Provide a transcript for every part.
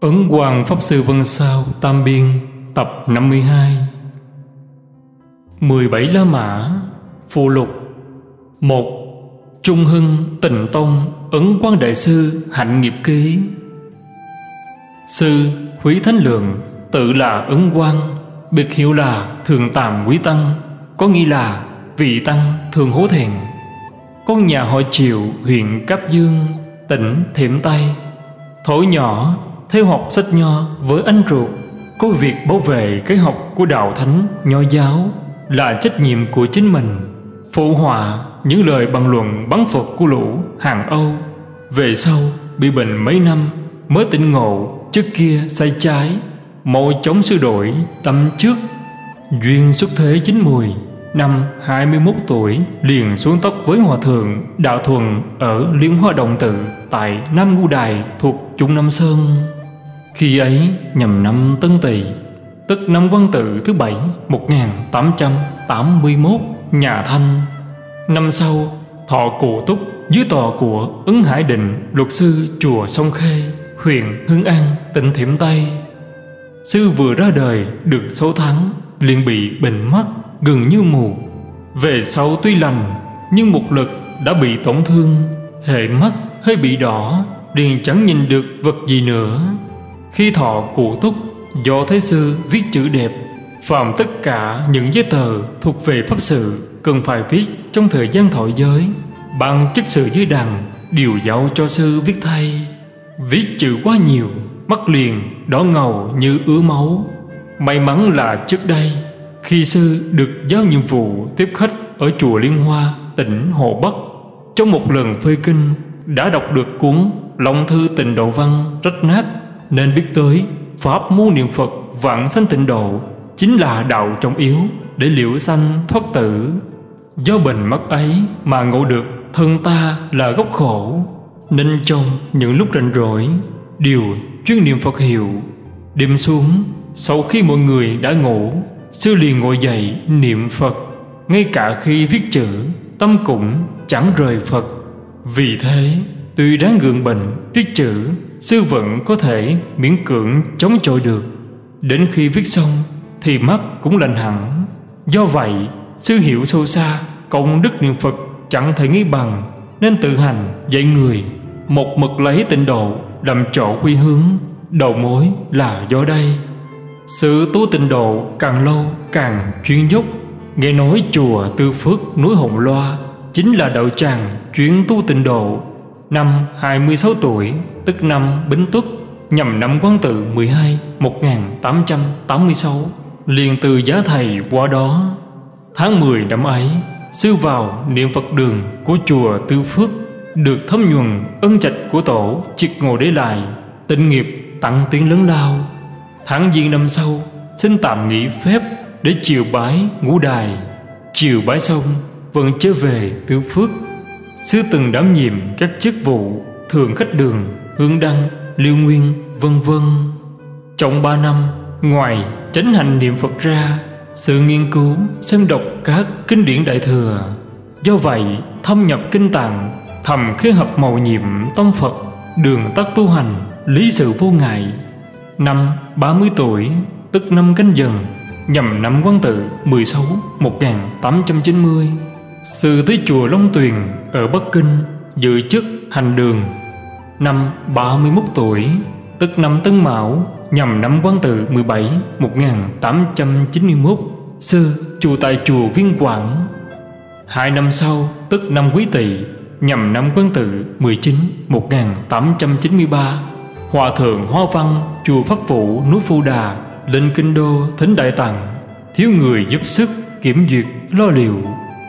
Ấn Hoàng Pháp Sư Vân Sao Tam Biên, Tập 52 17 La Mã, Phụ Lục. 1. Trung Hưng, Tịnh Tông Ấn Quang Đại Sư, Hạnh Nghiệp Ký. Sư Húy Thánh Lượng, Tự là Ấn Quang, Biệt hiệu là Thường Tàm Quý Tăng, Có nghĩa là Vị Tăng Thường Hố Thẹn. Con nhà họ Triệu huyện Cáp Dương, Tỉnh Thiểm Tây. Thổi nhỏ theo học sách nho với anh ruột có việc bảo vệ cái học của đạo thánh nho giáo là trách nhiệm của chính mình. Phụ họa những lời bàn luận bắn phật của lũ hàng âu. Về sau, bị bệnh mấy năm, mới tỉnh ngộ trước kia sai trái. Mau chống sư đổi tâm trước. Duyên xuất thế chín mùi, năm 21 tuổi, liền xuống tóc với hòa thượng đạo thuần ở liên hoa động tự tại nam ngu đài thuộc trung nam sơn khi ấy nhằm năm Tân Tỵ, Tức năm quan tự thứ bảy 1881 Nhà Thanh. Năm sau, Thọ cụ túc, dưới tòa của Ấn Hải Định, Luật sư chùa Sông Khê, Huyện Hưng An, tỉnh Thiểm Tây. Sư vừa ra đời được 6 tháng, liền bị bệnh mắt gần như mù. Về sau tuy lành, Nhưng một lực đã bị tổn thương, Hệ mắt hơi bị đỏ, liền chẳng nhìn được vật gì nữa khi thọ cụ túc do Thế Sư viết chữ đẹp Phạm tất cả những giấy tờ thuộc về pháp sự Cần phải viết trong thời gian thọ giới. Ban chức sự dưới đằng Điều giao cho sư viết thay. Viết chữ quá nhiều Mắt liền đỏ ngầu như ứa máu. May mắn là trước đây Khi sư được giao nhiệm vụ tiếp khách Ở chùa Liên Hoa, tỉnh Hồ Bắc Trong một lần phơi kinh Đã đọc được cuốn Long thư tình độ văn rách nát nên biết tới, pháp môn niệm phật vạn sanh tịnh độ chính là đạo trọng yếu để liễu sanh thoát tử. Do bệnh mất ấy mà ngộ được, thân ta là gốc khổ. Nên trong những lúc rảnh rỗi, điều chuyên niệm phật hiệu, đêm xuống, sau khi mọi người đã ngủ, sư liền ngồi dậy niệm phật. Ngay cả khi viết chữ, tâm cũng chẳng rời phật. Vì thế, tuy đáng gượng bệnh, viết chữ sư vẫn có thể miễn cưỡng chống chọi được. Đến khi viết xong, thì mắt cũng lành hẳn. Do vậy, sư hiểu sâu xa, công đức niệm phật chẳng thể nghĩ bằng, nên tự hành dạy người một mực lấy tịnh độ làm chỗ quy hướng. Đầu mối là do đây. Sự tu tịnh độ càng lâu càng chuyên dốc. Nghe nói chùa tư phước núi hồng loa chính là đạo tràng chuyên tu tịnh độ. Năm 26 tuổi Tức năm Bính Tuất Nhằm năm Quán Tự 12 1886 Liền từ giá thầy qua đó. Tháng 10 năm ấy Sư vào niệm Phật đường Của chùa Tư Phước Được thấm nhuần ân trạch của tổ Triệt ngồi để lại Tịnh nghiệp tặng tiếng lớn lao. Tháng giêng năm sau Xin tạm nghỉ phép Để chiều bái ngũ đài. Chiều bái xong Vẫn trở về Tư Phước. Sư từng đảm nhiệm các chức vụ Thường khách đường, hương đăng, liêu nguyên, vân vân. Trong ba năm, ngoài chánh hành niệm Phật ra Sự nghiên cứu, xem đọc các kinh điển Đại Thừa. Do vậy, thâm nhập kinh tạng Thầm khế hợp màu nhiệm tông Phật Đường tắt tu hành, lý sự vô ngại. Năm 30 tuổi, tức năm canh dần Nhằm năm quan tự 16 1890 Sư tới chùa Long Tuyền ở Bắc Kinh dự chức hành đường Năm 31 tuổi Tức năm Tân Mão Nhằm năm Quán Tự 17 1891 Sư chùa tại chùa Viên Quảng Hai năm sau Tức năm Quý Tỵ Nhằm năm Quán Tự 19 1893 Hòa thượng Hoa Văn Chùa Pháp Vũ núi Phu Đà Lên Kinh Đô Thính Đại Tạng Thiếu người giúp sức Kiểm duyệt lo liệu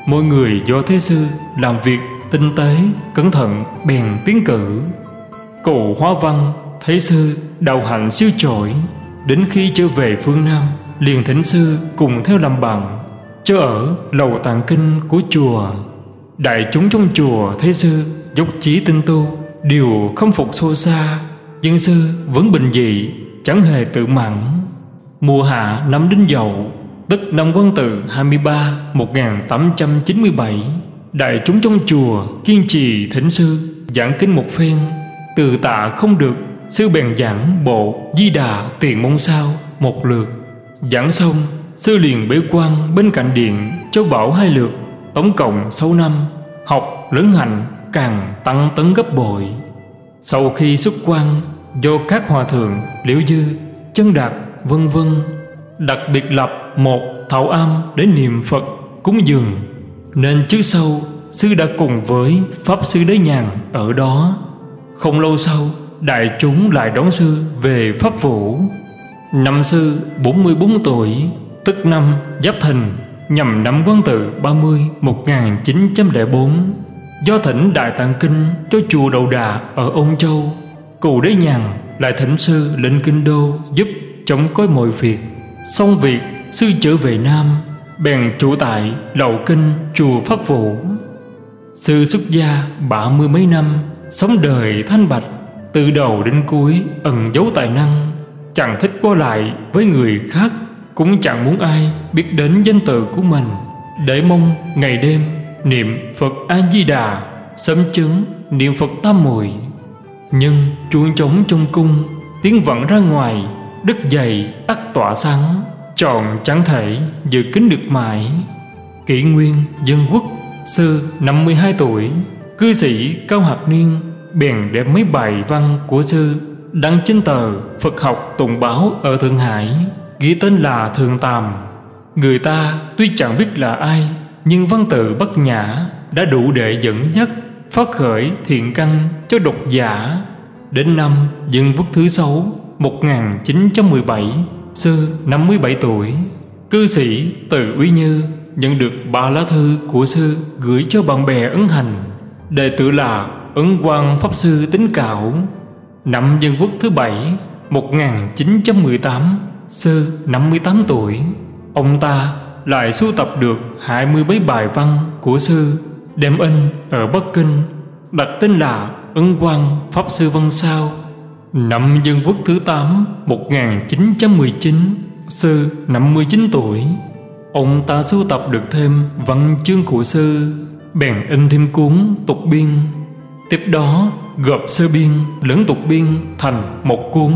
Mọi người do thế sư làm việc tinh tế, cẩn thận bèn tiến cử. Cụ Hóa Văn thấy sư đạo hạnh siêu trội, đến khi trở về phương Nam liền thỉnh sư cùng theo làm bạn cho ở lầu tạng kinh của chùa. Đại chúng trong chùa thấy sư dốc chí tinh tu đều không phục xô xa, nhưng sư vẫn bình dị, chẳng hề tự mặn. Mùa hạ năm đinh dậu tức năm quân tự 23 1897 đại chúng trong chùa kiên trì thỉnh sư giảng kinh một phen từ tạ không được, Sư bèn giảng bộ Di Đà tiền môn sao một lượt. Giảng xong, Sư liền bế quan bên cạnh điện Châu Bảo hai lượt, Tổng cộng 6 năm, Học, lớn hành, càng tăng tấn gấp bội. Sau khi xuất quan, Do các hòa thượng, Liễu Dư, Chân Đạt, vân vân, Đặc biệt lập một thảo am để niệm Phật cúng dường. Nên trước sau, Sư đã cùng với Pháp Sư Đế Nhàn ở đó. Không lâu sau, Đại chúng lại đón sư về Pháp Vũ. Năm sư 44 tuổi, Tức năm Giáp Thìn Nhằm năm quan tự 30 1904 Do thỉnh Đại Tạng Kinh cho chùa Đầu Đà ở Ôn Châu. Cụ Đế Nhàn lại thỉnh sư lên Kinh Đô giúp chống cối mọi việc. Xong việc, sư trở về Nam, Bèn trụ tại Lậu Kinh, chùa Pháp Vũ. Sư xuất gia ba mươi mấy năm Sống đời thanh bạch, Từ đầu đến cuối ẩn giấu tài năng. Chẳng thích qua lại với người khác, Cũng chẳng muốn ai biết đến danh tự của mình. Để mong ngày đêm, niệm Phật A-di-đà, Sớm chứng niệm Phật tam muội Nhưng chuông trống trong cung, Tiếng vọng ra ngoài đất dày ắt tỏa sáng Tròn chẳng thể dự kính được mãi. Kỷ nguyên dân quốc, Sư 52 tuổi. Cư sĩ Cao Hạc Niên Bèn đem mấy bài văn của sư Đăng trên tờ Phật học tụng báo ở Thượng Hải, Ghi tên là Thường Tàm. Người ta tuy chẳng biết là ai, Nhưng văn tự bất nhã Đã đủ để dẫn dắt, Phát khởi thiện căn cho độc giả. Đến năm dân quốc thứ sáu 1917 Sư 57 tuổi, Cư sĩ từ Uy Như Nhận được ba lá thư của sư Gửi cho bạn bè ấn hành Đệ tử là Ấn Quang Pháp Sư Tính Cạo, Năm dân quốc thứ bảy 1918 Sư 58 tuổi. Ông ta lại sưu tập được hai mươi mấy bài văn của sư, đem in ở Bắc Kinh, đặt tên là Ấn Quang Pháp Sư Văn Sao, Năm dân quốc thứ 8 1919 Sư 59 tuổi. Ông ta sưu tập được thêm văn chương của sư. Bèn in thêm cuốn tục biên. Tiếp đó, gộp sơ biên lẫn tục biên thành một cuốn.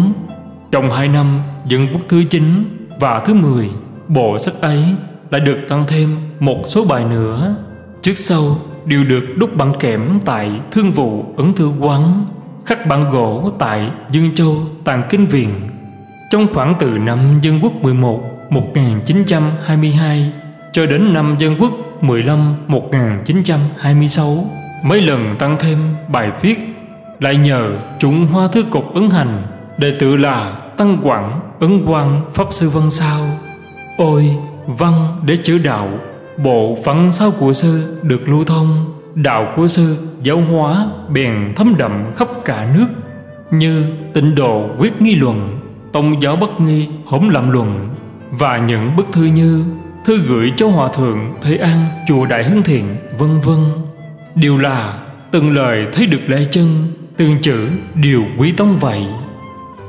Trong hai năm, dân quốc thứ 9 và thứ 10 Bộ sách ấy lại được tăng thêm một số bài nữa. Trước sau, đều được đúc bằng kẽm tại thương vụ ấn thư quán, khắc bản gỗ tại Dương Châu Tàng Kinh Viện. Trong khoảng từ năm Dân Quốc 11 1922 cho đến năm Dân Quốc 15 1926 mấy lần tăng thêm bài viết lại nhờ chúng Hoa Thư Cục ấn hành đệ tử là Tăng Quảng Ấn Quang Pháp Sư Văn Sao. Ôi, văn để chữ đạo, Bộ văn sao của sư được lưu thông, Đạo của sư giáo hóa bèn thấm đậm khắp cả nước. Như tịnh độ quyết nghi luận, Tông giáo bất nghi hỗn lạm luận Và những bức thư như Thư gửi cho Hòa Thượng, Thế An, Chùa Đại Hưng Thiện, vân vân. Đều là, từng lời thấy được lẽ chân Từng chữ đều quý tông vậy.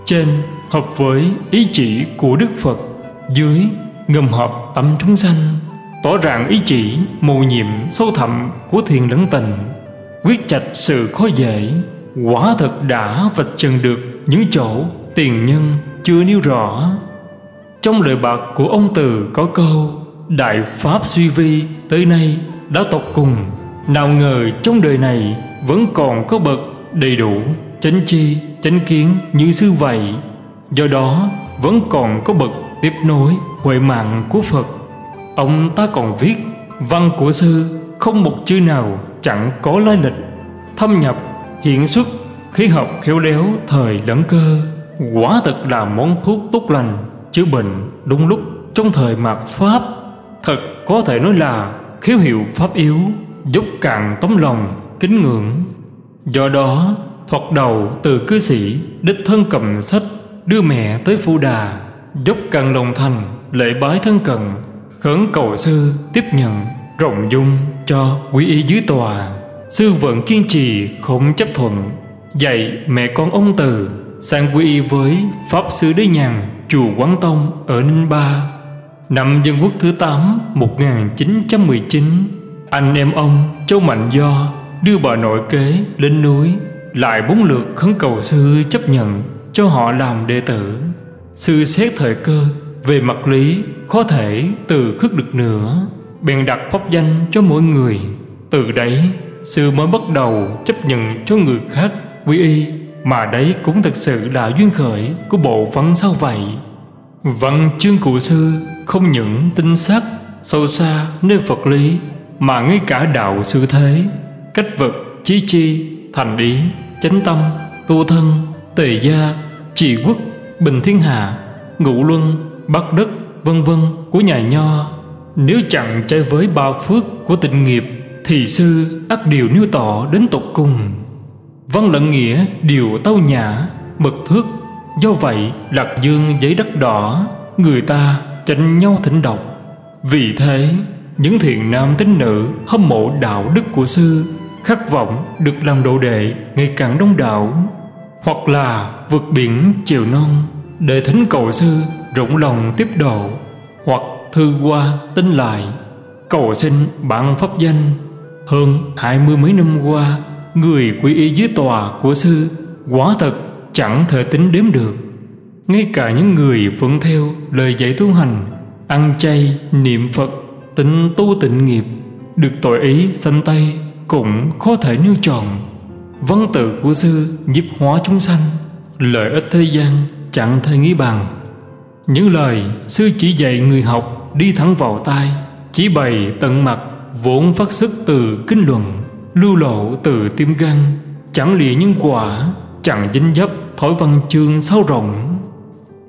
Trên, hợp với ý chỉ của Đức Phật. Dưới, ngầm hợp tâm chúng sanh. Tỏ ràng ý chỉ mù nhiệm sâu thẳm của thiền lẫn tình quyết chạch sự khó dễ, quả thật đã vạch trần được những chỗ tiền nhân chưa nêu rõ. Trong lời bạc của ông từ có câu đại pháp suy vi tới nay đã tột cùng nào ngờ trong đời này vẫn còn có bậc đầy đủ chánh chi chánh kiến như sư vậy. Do đó vẫn còn có bậc tiếp nối huệ mạng của phật. Ông ta còn viết Văn của sư không một chữ nào chẳng có lai lịch Thâm nhập, hiện xuất, khí học khéo léo thời lẫn cơ. Quả thật là món thuốc tốt lành Chữa bệnh đúng lúc trong thời mạt Pháp. Thật có thể nói là khiếu hiệu Pháp yếu Giúp càng tấm lòng, kính ngưỡng. Do đó thoạt đầu từ cư sĩ Đích thân cầm sách đưa mẹ tới phu đà Dốc càng lòng thành lễ bái thân cận khẩn cầu sư tiếp nhận rộng dung cho quý y dưới tòa. Sư vẫn kiên trì không chấp thuận dạy mẹ con ông từ sang quy y với pháp sư đế nhàn chùa quán tông ở ninh ba năm dân quốc thứ 8 1919 anh em ông châu mạnh do đưa bà nội kế lên núi, lại bốn lượt khấn cầu sư chấp nhận cho họ làm đệ tử. Sư xét thời cơ, về mặt lý, khó thể từ khước được nữa. Bèn đặt pháp danh cho mỗi người. Từ đấy, sư mới bắt đầu chấp nhận cho người khác quy y, mà đấy cũng thật sự là duyên khởi của bộ văn sau vậy. Văn chương cụ sư không những tinh sắc sâu xa nơi phật lý, mà ngay cả đạo sư thế, cách vật, chí chi, thành ý, chánh tâm, tu thân, tề gia, trì quốc, bình thiên hạ, ngũ luân bắc đất, vân vân của nhà nho. Nếu chẳng chơi với bao phước của tịnh nghiệp, thì sư ắt điều nêu tỏ đến tục cùng. Văn lận nghĩa, điều tao nhã mực thước. Do vậy, lạc dương giấy đất đỏ, người ta tranh nhau thỉnh đọc vì thế, những thiện nam tín nữ hâm mộ đạo đức của sư khát vọng được làm đồ đệ ngày càng đông đảo, hoặc là vượt biển chiều non để thính cầu sư rộng lòng tiếp độ hoặc thư qua tin lại, cầu xin bản pháp danh. Hơn hai mươi mấy năm qua, người quy y dưới tòa của sư, quả thật chẳng thể tính đếm được ngay cả những người vẫn theo lời dạy tu hành, ăn chay, niệm phật tịnh tu tịnh nghiệp, được tội ý sanh tay cũng khó thể nêu tròn. Văn tự của sư giúp hóa chúng sanh, lợi ích thế gian chẳng thể nghĩ bằng những lời sư chỉ dạy người học đi thẳng vào tai, chỉ bày tận mặt vốn phát xuất từ kinh luận, lưu lộ từ tim gan, chẳng lìa những quả, chẳng dính dấp thổi văn chương sâu rộng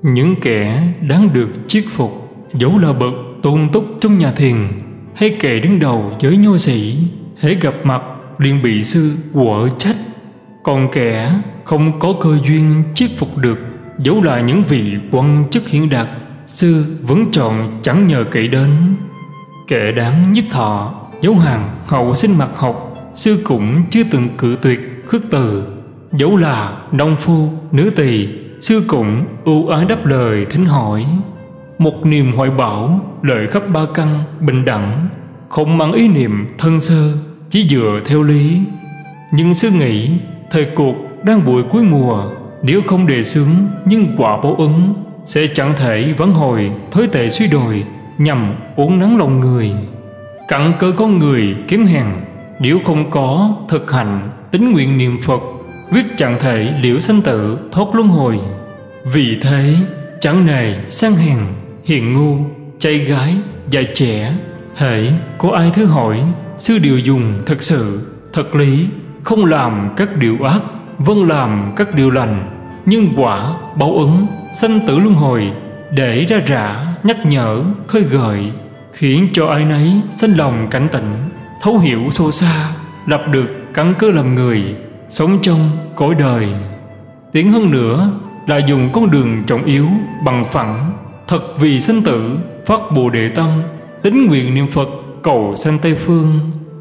những kẻ đáng được chiết phục, dẫu là bậc tôn túc trong nhà thiền, hay kẻ đứng đầu giới nho sĩ, hễ gặp mặt liền bị sư quở trách. Còn kẻ không có cơ duyên chiết phục được, dẫu là những vị quan chức hiển đạt, sư vẫn chọn chẳng nhờ kỹ đến. Kẻ đáng nhiếp thọ dấu hàng hậu sinh mặt học, sư cũng chưa từng cự tuyệt khước từ, dẫu là nông phu, nữ tỳ sư cũng ưu ái đáp lời thính hỏi. Một niềm hoại bảo lợi khắp ba căn, bình đẳng. Không mang ý niệm thân sơ, chỉ dựa theo lý. Nhưng sư nghĩ, thời cuộc đang bụi cuối mùa. Nếu không đề xướng nhưng quả báo ứng, sẽ chẳng thể vãn hồi thối tệ suy đồi, nhằm uống nắng lòng người. Cặn cơ con người kiếm hèn, nếu không có thực hành tính nguyện niệm phật quyết chẳng thể liễu sanh tử thoát luân hồi. Vì thế, chẳng nề sang hèn, hiền ngu trai gái, già trẻ. Hễ có ai thứ hỏi sư điều dùng thật sự, thật lý, không làm các điều ác vâng làm các điều lành. Nhân quả báo ứng, sanh tử luân hồi, để ra rã, nhắc nhở, khơi gợi, khiến cho ai nấy sinh lòng cảnh tỉnh, thấu hiểu sâu xa, lập được căn cơ làm người sống trong cõi đời. Tiến hơn nữa là dùng con đường trọng yếu bằng phẳng, thật vì sinh tử, phát bồ đề tâm, tính nguyện niệm phật, cầu sanh tây phương,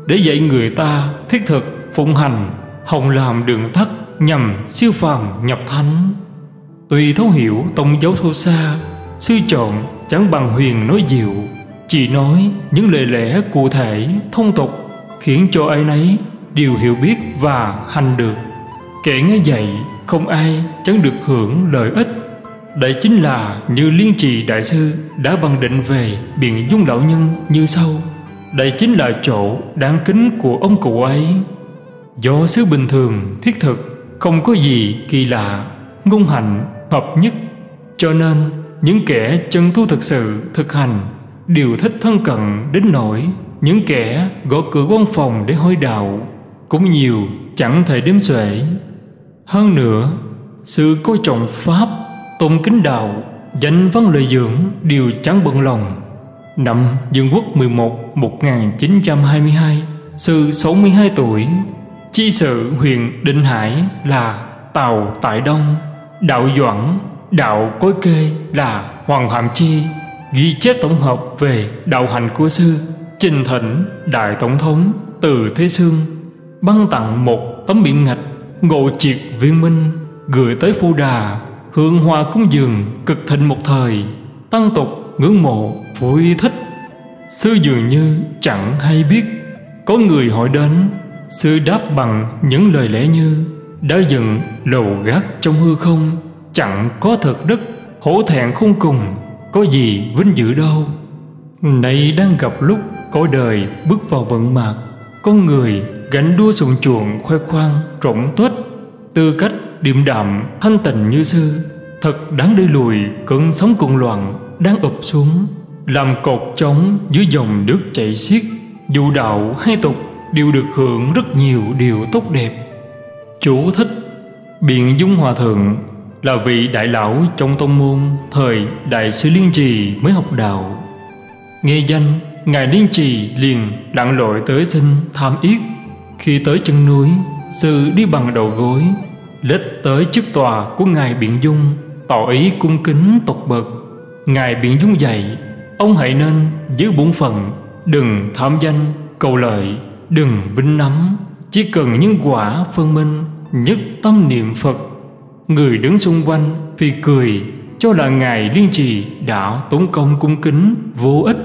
để dạy người ta thiết thực, phụng hành, hồng làm đường thất nhằm siêu phàm nhập thánh. Tùy thấu hiểu tông giáo sâu xa, sư chọn chẳng bằng huyền nói diệu, chỉ nói những lời lẽ cụ thể, thông tục, khiến cho ai nấy đều hiểu biết và hành được. Kẻ nghe dạy, không ai chẳng được hưởng lợi ích. Đây chính là như liên trì đại sư đã bằng định về biện dung lão nhân như sau. Đây chính là chỗ đáng kính của ông cụ ấy. Do xứ bình thường, thiết thực, không có gì kỳ lạ ngôn hạnh hợp nhất. Cho nên, những kẻ chân tu thực sự thực hành đều thích thân cận đến nỗi những kẻ gõ cửa văn phòng để hôi đạo cũng nhiều chẳng thể đếm xuể. Hơn nữa, sự coi trọng pháp, tôn kính đạo, danh văn lợi dưỡng đều chẳng bận lòng. Năm Dương Quốc 11 1922 Sư 62 tuổi, Chi sự huyện Định Hải là Tàu Tại Đông, Đạo Doãn, Đạo Cối Kê là Hoàng Hàm Chi, Ghi chép tổng hợp về đạo hành của sư Trình thỉnh Đại Tổng thống Từ Thế xương. Băng tặng một tấm biển ngạch, Ngộ triệt viên minh, Gửi tới Phu Đà Hương hoa cúng dường cực thịnh một thời, Tăng tục ngưỡng mộ, vui thích. Sư dường như chẳng hay biết, Có người hỏi đến Sư đáp bằng những lời lẽ như, Đã dựng lầu gác trong hư không, Chẳng có thực đức, Hổ thẹn không cùng, Có gì vinh dự đâu. Nay đang gặp lúc cõi đời bước vào vận mạc Con người gánh đua sùng chuộng khoe khoang rỗng tuếch Tư cách điềm đạm thanh tịnh như xưa Thật đáng đi lùi cơn sóng cuồng loạn đang ụp xuống Làm cột trống dưới dòng nước chảy xiết Dù đạo hay tục đều được hưởng rất nhiều điều tốt đẹp Chú thích Biện Dung Hòa Thượng là vị đại lão trong tông môn thời Đại sư Liên Trì mới học đạo. Nghe danh, Ngài Liên Trì liền lặn lội tới xin tham yết. Khi tới chân núi, sư đi bằng đầu gối, lết tới trước tòa của Ngài Biện Dung, tỏ ý cung kính tột bậc. Ngài Biện Dung dạy, ông hãy nên giữ bổn phận, đừng tham danh, cầu lợi, đừng vinh nắm, chỉ cần những quả phân minh, nhất tâm niệm Phật Người đứng xung quanh vì cười cho là Ngài Liên Trì đã tốn công cung kính vô ích.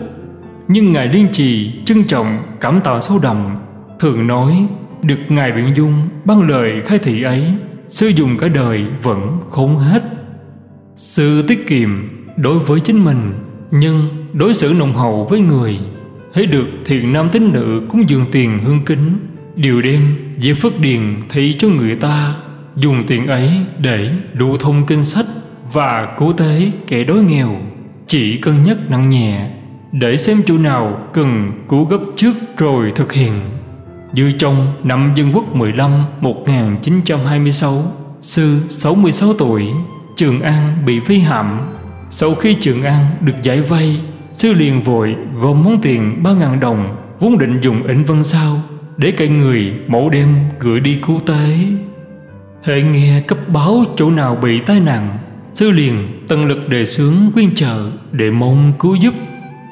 Nhưng Ngài Liên Trì trân trọng cảm tạ sâu đậm, thường nói được Ngài Biện Dung ban lời khai thị ấy, sư dùng cả đời vẫn không hết. Sự tiết kiệm đối với chính mình, nhưng đối xử nồng hậu với người, thấy được thiện nam tín nữ cúng dường tiền hương kính, điều đem về phước điền thị cho người ta dùng tiền ấy để đủ thông kinh sách và cứu tế kẻ đói nghèo chỉ cân nhắc nặng nhẹ để xem chỗ nào cần cứu gấp trước rồi thực hiện như trong năm Dân Quốc 15 1926 Sư 66 tuổi, Trường An bị vây hạm. Sau khi Trường An được giải vay Sư liền vội gom món tiền 3.000 đồng Vốn định dùng in văn sao Để cậy người mẫu đem gửi đi cứu tế Hệ nghe cấp báo chỗ nào bị tai nạn, Sư liền tận lực đề xướng quyên trợ Để mong cứu giúp.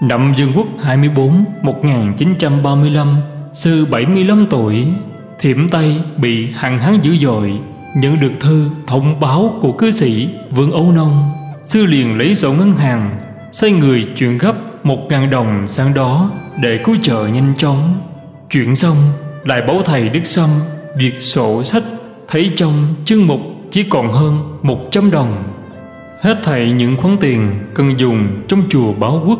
Năm Dương Quốc 24 1935 Sư 75 tuổi Thiểm Tây bị hằng hán dữ dội Nhận được thư thông báo của cư sĩ Vương Âu Nông. Sư liền lấy sổ ngân hàng sai người chuyển gấp một ngàn đồng sang đó Để cứu trợ nhanh chóng. Chuyển xong lại báo thầy Đức Sâm Việc sổ sách thấy trong chương mục chỉ còn hơn 100 đồng. Hết thảy những khoản tiền cần dùng trong chùa báo quốc.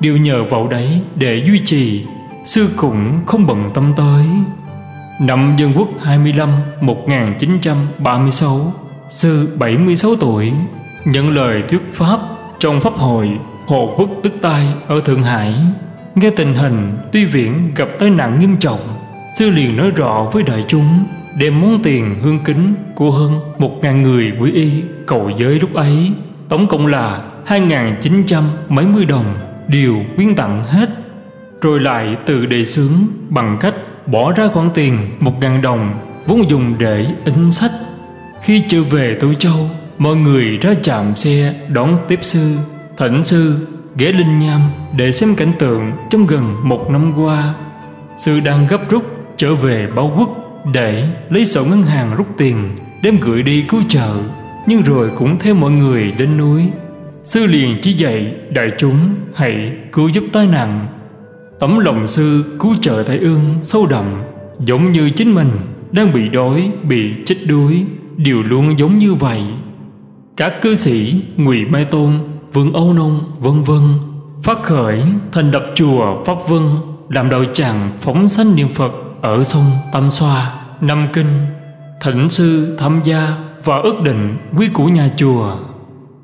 Đều nhờ vào đấy để duy trì, sư cũng không bận tâm tới. Năm Dân Quốc 25 1936, sư 76 tuổi, nhận lời thuyết pháp trong pháp hội Hồ Quốc Tức Tai ở Thượng Hải. Nghe tình hình tuy viễn gặp tai nạn nghiêm trọng, sư liền nói rõ với đại chúng đem món tiền hương kính của hơn một ngàn người quý y cầu giới lúc ấy tổng cộng là hai ngàn chín trăm mấy mươi đồng đều quyên tặng hết rồi lại tự đề xướng bằng cách bỏ ra khoản tiền một ngàn đồng vốn dùng để in sách. Khi trở về Tô Châu, mọi người ra chạm xe đón tiếp sư, thỉnh sư ghé linh nham để xem cảnh tượng trong gần một năm qua. Sư đang gấp rút trở về báo quốc để lấy sổ ngân hàng rút tiền đem gửi đi cứu trợ, nhưng rồi cũng theo mọi người đến núi. Sư liền chỉ dạy đại chúng hãy cứu giúp tai nạn tấm lòng sư cứu trợ thái ương sâu đậm giống như chính mình đang bị đói bị chết đuối. Đều luôn giống như vậy. Các cư sĩ ngụy mai tôn vương âu nông vân vân phát khởi thành lập chùa pháp vân làm đạo tràng phóng sanh niệm phật ở sông Tam Xoa, Nam Kinh, thỉnh sư tham gia và ước định quy củ nhà chùa.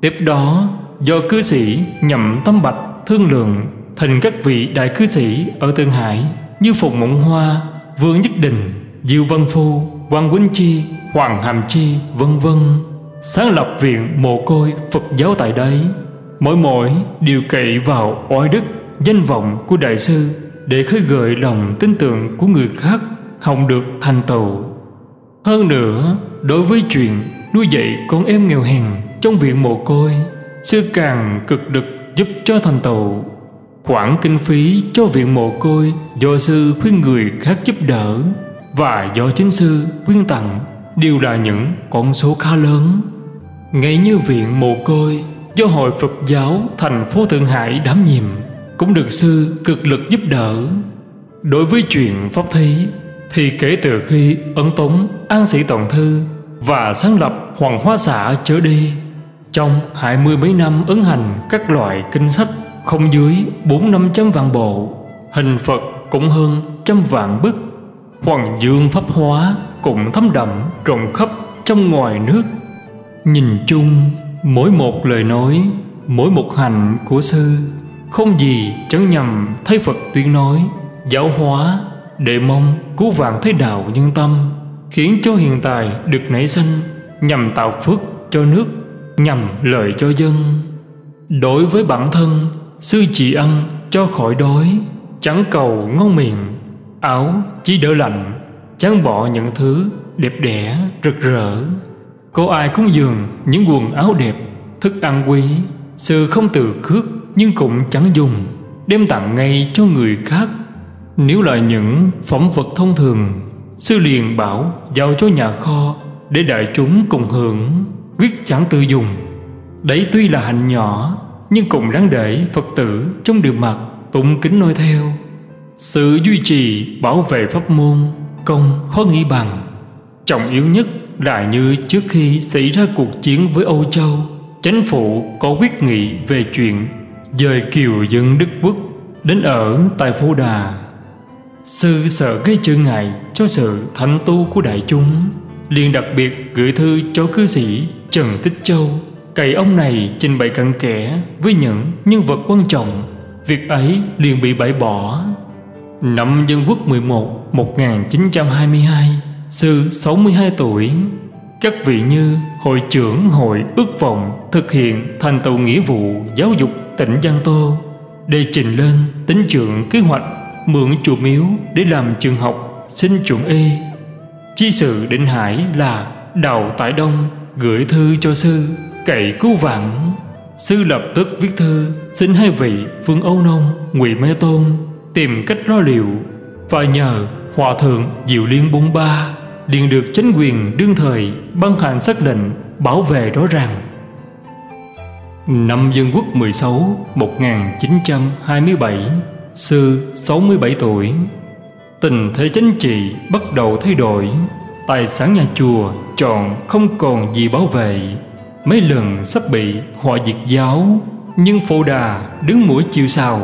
Tiếp đó, do cư sĩ nhậm tâm bạch thương lượng thành các vị đại cư sĩ ở Thượng Hải như Phùng Mộng Hoa, Vương Nhất Định, Diêu Văn Phu, Quan Quýnh Chi, Hoàng Hàm Chi, vân vân. Sáng lập viện mồ côi Phật giáo tại đây. Mỗi mỗi đều cậy vào oai đức, danh vọng của đại sư để khơi gợi lòng tin tưởng của người khác không được thành tựu. Hơn nữa đối với chuyện nuôi dạy con em nghèo hèn trong viện mồ côi sư càng cực lực giúp cho thành tựu khoản kinh phí cho viện mồ côi do sư khuyên người khác giúp đỡ và do chính sư khuyên tặng đều là những con số khá lớn. Ngay như viện mồ côi do hội phật giáo thành phố thượng hải đảm nhiệm cũng được sư cực lực giúp đỡ. Đối với chuyện pháp thí thì kể từ khi ấn tống, an sĩ toàn thư và sáng lập hoàng hoa xã trở đi, Trong hai mươi mấy năm ấn hành các loại kinh sách không dưới bốn năm trăm vạn bộ, Hình Phật cũng hơn trăm vạn bức. Hoàng dương pháp hóa cũng thấm đậm rộng khắp trong ngoài nước. Nhìn chung, mỗi một lời nói, Mỗi một hành của sư Không gì chẳng nhằm thấy Phật tuyên nói, Giáo hóa, để mong cứu vạn thế đạo nhân tâm, Khiến cho hiện tại được nảy sanh Nhằm tạo phước cho nước, Nhằm lợi cho dân. Đối với bản thân Sư chỉ ăn cho khỏi đói, Chẳng cầu ngon miệng, Áo chỉ đỡ lạnh, Chẳng bỏ những thứ đẹp đẽ, rực rỡ. Có ai cũng dường những quần áo đẹp, Thức ăn quý Sư không từ khước Nhưng cũng chẳng dùng, Đem tặng ngay cho người khác. Nếu là những phẩm vật thông thường, Sư liền bảo giao cho nhà kho Để đại chúng cùng hưởng, Quyết chẳng tự dùng. Đấy tuy là hành nhỏ nhưng cũng đáng để Phật tử trong điều mặt Tụng kính noi theo. Sự duy trì bảo vệ pháp môn Công khó nghĩ bằng. Trọng yếu nhất là như trước khi xảy ra cuộc chiến với Âu Châu, Chánh phủ có quyết nghị về chuyện Dời kiều dân Đức Quốc Đến ở tại Phú Đà. Sư sợ gây trở ngại cho sự thành tu của đại chúng, liền đặc biệt gửi thư cho cư sĩ Trần Tích Châu cậy ông này trình bày cặn kẽ với những nhân vật quan trọng, việc ấy liền bị bãi bỏ. Năm dân quốc 11 1922 sư 62 tuổi, các vị như hội trưởng hội ước vọng thực hiện thành tựu nghĩa vụ giáo dục tỉnh Giang Tô để trình lên tính trưởng kế hoạch mượn chùa miếu để làm trường học xin chuẩn y chi sự định hải là đào tại đông gửi thư cho sư cậy cứu vãn. Sư lập tức viết thư, xin hai vị vương âu nông, ngụy mê tôn tìm cách lo liệu và nhờ hòa thượng diệu liên bốn ba liền được chính quyền đương thời ban hành sắc lệnh bảo vệ rõ ràng. Năm Dân Quốc 16 1927 Sư 67 tuổi, Tình thế chính trị bắt đầu thay đổi, Tài sản nhà chùa chọn không còn gì bảo vệ. Mấy lần sắp bị họ diệt giáo, Nhưng phổ đà đứng mũi chịu sào.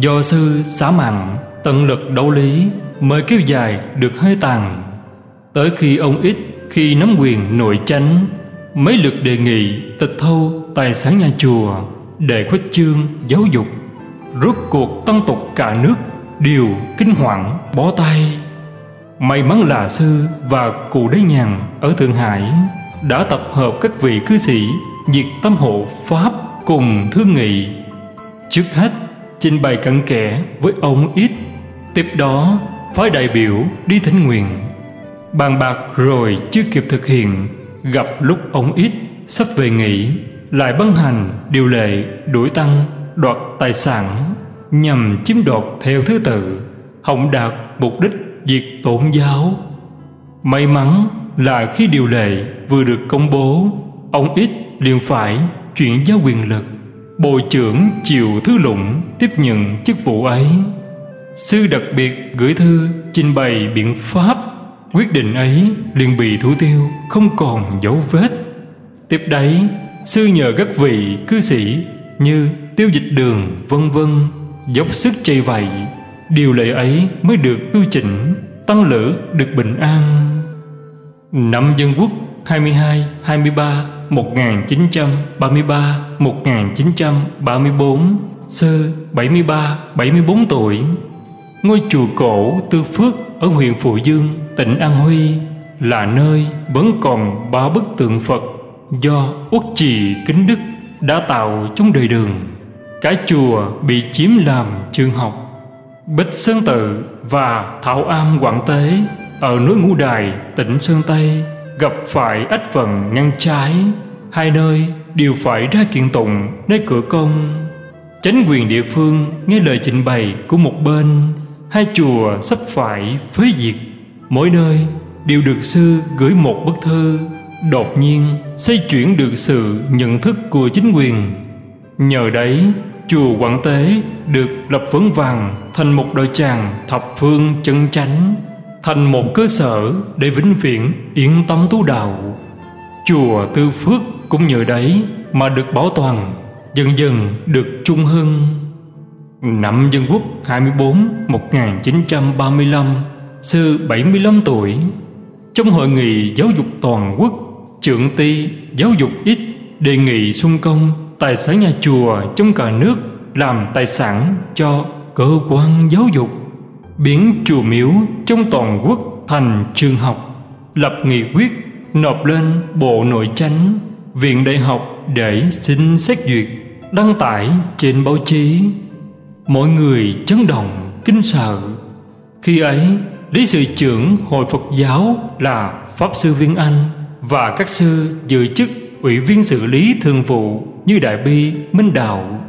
Do sư xả mặn Tận lực đấu lý, Mới kéo dài được hơi tàn. Tới khi ông ít Khi nắm quyền nội chánh, Mấy lượt đề nghị tịch thâu tài sản nhà chùa Để khuếch trương giáo dục. Rốt cuộc tăng tục cả nước Đều kinh hoàng bó tay. May mắn là sư và cụ đế nhàn ở Thượng Hải đã tập hợp các vị cư sĩ diệt tâm hộ Pháp cùng thương nghị. Trước hết, trình bày cặn kẽ với ông ít, tiếp đó phái đại biểu đi thỉnh nguyện. Bàn bạc rồi chưa kịp thực hiện, gặp lúc ông ít sắp về nghỉ, lại ban hành điều lệ đuổi tăng đoạt tài sản nhằm chiếm đoạt theo thứ tự, hỏng đạt mục đích diệt tổn giáo. May mắn là khi điều lệ vừa được công bố, ông ít liền phải chuyển giao quyền lực. Bộ trưởng Triều Thứ Lũng tiếp nhận chức vụ ấy. Sư đặc biệt gửi thư trình bày biện pháp Quyết định ấy liền bị thủ tiêu Không còn dấu vết Tiếp đấy Sư nhờ các vị cư sĩ Như tiêu dịch đường vân vân Dốc sức chạy vậy Điều lệ ấy mới được tu chỉnh Tăng lữ được bình an Năm Dân Quốc 22, 23, 1933, 1934 Sơ 73, 74 tuổi Ngôi chùa cổ Tư Phước ở huyện Phụ Dương, tỉnh An Huy là nơi vẫn còn ba bức tượng Phật do Uất Trì Kính Đức đã tạo trong đời đường. Cả chùa bị chiếm làm trường học. Bích Sơn Tự và Thảo Am Quảng Tế ở núi Ngũ Đài, tỉnh Sơn Tây gặp phải ách vận ngăn trái. Hai nơi đều phải ra kiện tụng nơi cửa công. Chánh quyền địa phương nghe lời trình bày của một bên, hai chùa sắp phải phế diệt. Mỗi nơi đều được sư gửi một bức thư đột nhiên xây chuyển được sự nhận thức của chính quyền nhờ đấy chùa quảng tế được lập vấn vàng thành một đội tràng thập phương chân chánh thành một cơ sở để vĩnh viễn yên tâm tu đạo. Chùa tư phước cũng nhờ đấy mà được bảo toàn, Dần dần được trung hưng. Năm Dân Quốc 24 1935 Sư 75 tuổi. Trong hội nghị giáo dục toàn quốc, Trưởng ty giáo dục ít Đề nghị xung công Tài sản nhà chùa trong cả nước Làm tài sản cho cơ quan giáo dục. Biến chùa miếu trong toàn quốc thành trường học Lập nghị quyết nộp lên Bộ Nội chánh Viện Đại học để xin xét duyệt Đăng tải trên báo chí. Mọi người chấn động, kinh sợ. Khi ấy, lý sự trưởng Hội Phật giáo là Pháp Sư Viên Anh Và các sư giữ chức ủy viên xử lý thường vụ như Đại Bi, Minh Đạo.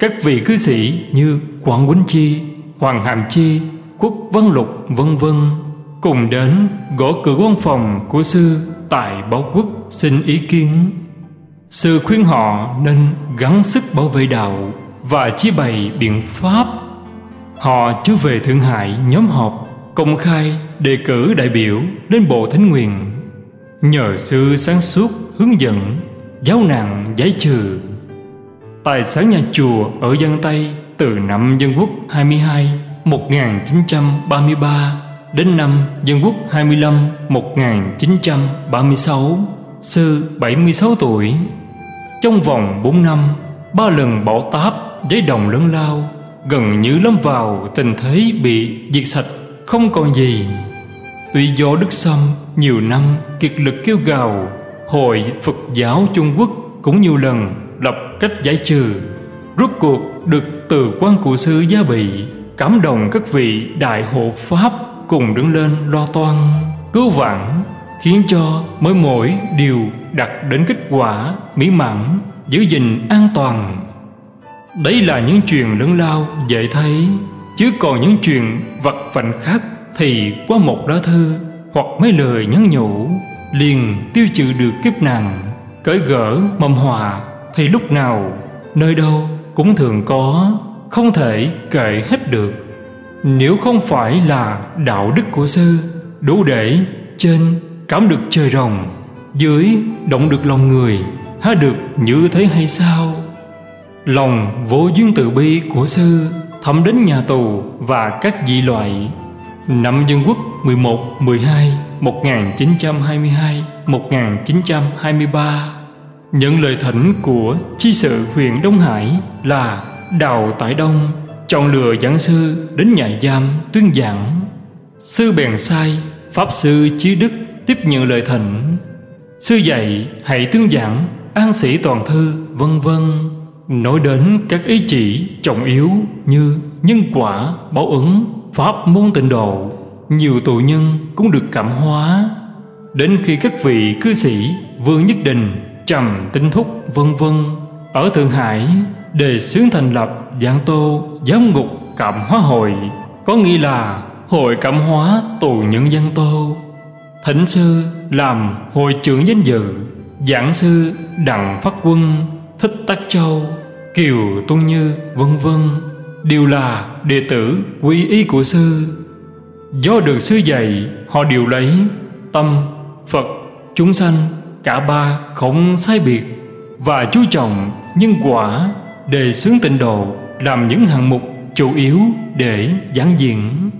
Các vị cư sĩ như Quảng Quýnh Chi, Hoàng Hàm Chi, Quốc Văn Lục vân vân. Cùng đến gõ cửa văn phòng của sư tại báo quốc, xin ý kiến. Sư khuyên họ nên gắng sức bảo vệ đạo và chia bày biện pháp. Họ chưa về thượng hải nhóm họp, công khai đề cử đại biểu đến bộ thánh nguyện. Nhờ sư sáng suốt, hướng dẫn, giáo nạn giải trừ. Tài sản nhà chùa ở dân Tây từ năm Dân Quốc 22 1933 đến năm Dân Quốc 25 1936 Sư 76 tuổi. Trong vòng 4 năm, Ba lần bão táp giấy đồng lớn lao, Gần như lâm vào tình thế bị diệt sạch, Không còn gì. Tuy do Đức Sâm nhiều năm kiệt lực kêu gào, Hội Phật giáo Trung Quốc cũng nhiều lần lập cách giải trừ, Rốt cuộc được từ quan cụ sư Gia Bị. Cảm động các vị đại hộ Pháp cùng đứng lên lo toan, cứu vãn, khiến cho mỗi mỗi điều đạt đến kết quả mỹ mãn, giữ gìn an toàn. Đấy là những chuyện lớn lao, dễ thấy, chứ còn những chuyện vật vạnh khác thì qua một lá thư hoặc mấy lời nhắn nhủ, liền tiêu trừ được kiếp nạn, cởi gỡ mầm hòa thì lúc nào, nơi đâu cũng thường có không thể kể hết được. Nếu không phải là đạo đức của sư, đủ để trên cảm được trời rồng, dưới động được lòng người, há được như thế hay sao? Lòng vô duyên từ bi của sư thẩm đến nhà tù và các dị loại. Năm dân quốc 11 12 1922 1923 nhận lời thỉnh của chi sự huyện Đông Hải là Đào Tại Đông, chọn lựa giảng sư đến nhà giam tuyên giảng. Sư bèn sai, pháp sư chí đức tiếp nhận lời thỉnh. Sư dạy hãy tuyên giảng, an sĩ toàn thư, vân vân. Nói đến các ý chỉ trọng yếu như nhân quả, báo ứng, pháp môn tịnh độ, nhiều tù nhân cũng được cảm hóa. Đến khi các vị cư sĩ vương nhất định trầm tinh thúc, vân vân, ở thượng hải đề xướng thành lập Giảng Tô Giám ngục Cảm Hóa Hội Có nghĩa là Hội Cảm Hóa Tù Nhân dân Tô. Thỉnh sư làm hội trưởng danh dự Giảng sư Đặng Phát Quân Thích Tắc Châu Kiều Tuân Như vân vân Đều là đệ tử quy y của sư. Do được sư dạy Họ đều lấy Tâm, Phật, chúng sanh Cả ba không sai biệt Và chú trọng nhân quả Đề xướng tịnh độ làm những hạng mục chủ yếu để giảng diễn,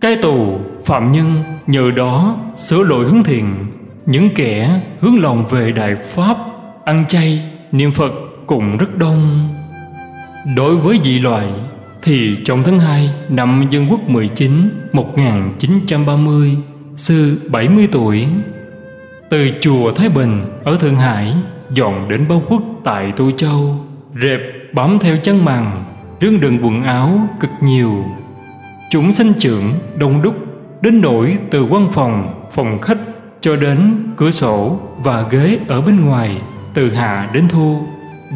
cai tù phạm nhân nhờ đó sửa lỗi hướng thiện. Những kẻ hướng lòng về đại pháp ăn chay niệm phật cũng rất đông. Đối với dị loại thì trong tháng 2 năm Dân Quốc 19 1930 Sư 70 tuổi Từ chùa Thái Bình ở Thượng Hải Dọn đến Bao Quốc tại Tô Châu Rệp bám theo chân màn rương đựng quần áo cực nhiều. Chúng sanh trưởng đông đúc, đến nỗi từ văn phòng phòng khách cho đến cửa sổ và ghế ở bên ngoài, từ hạ đến thu,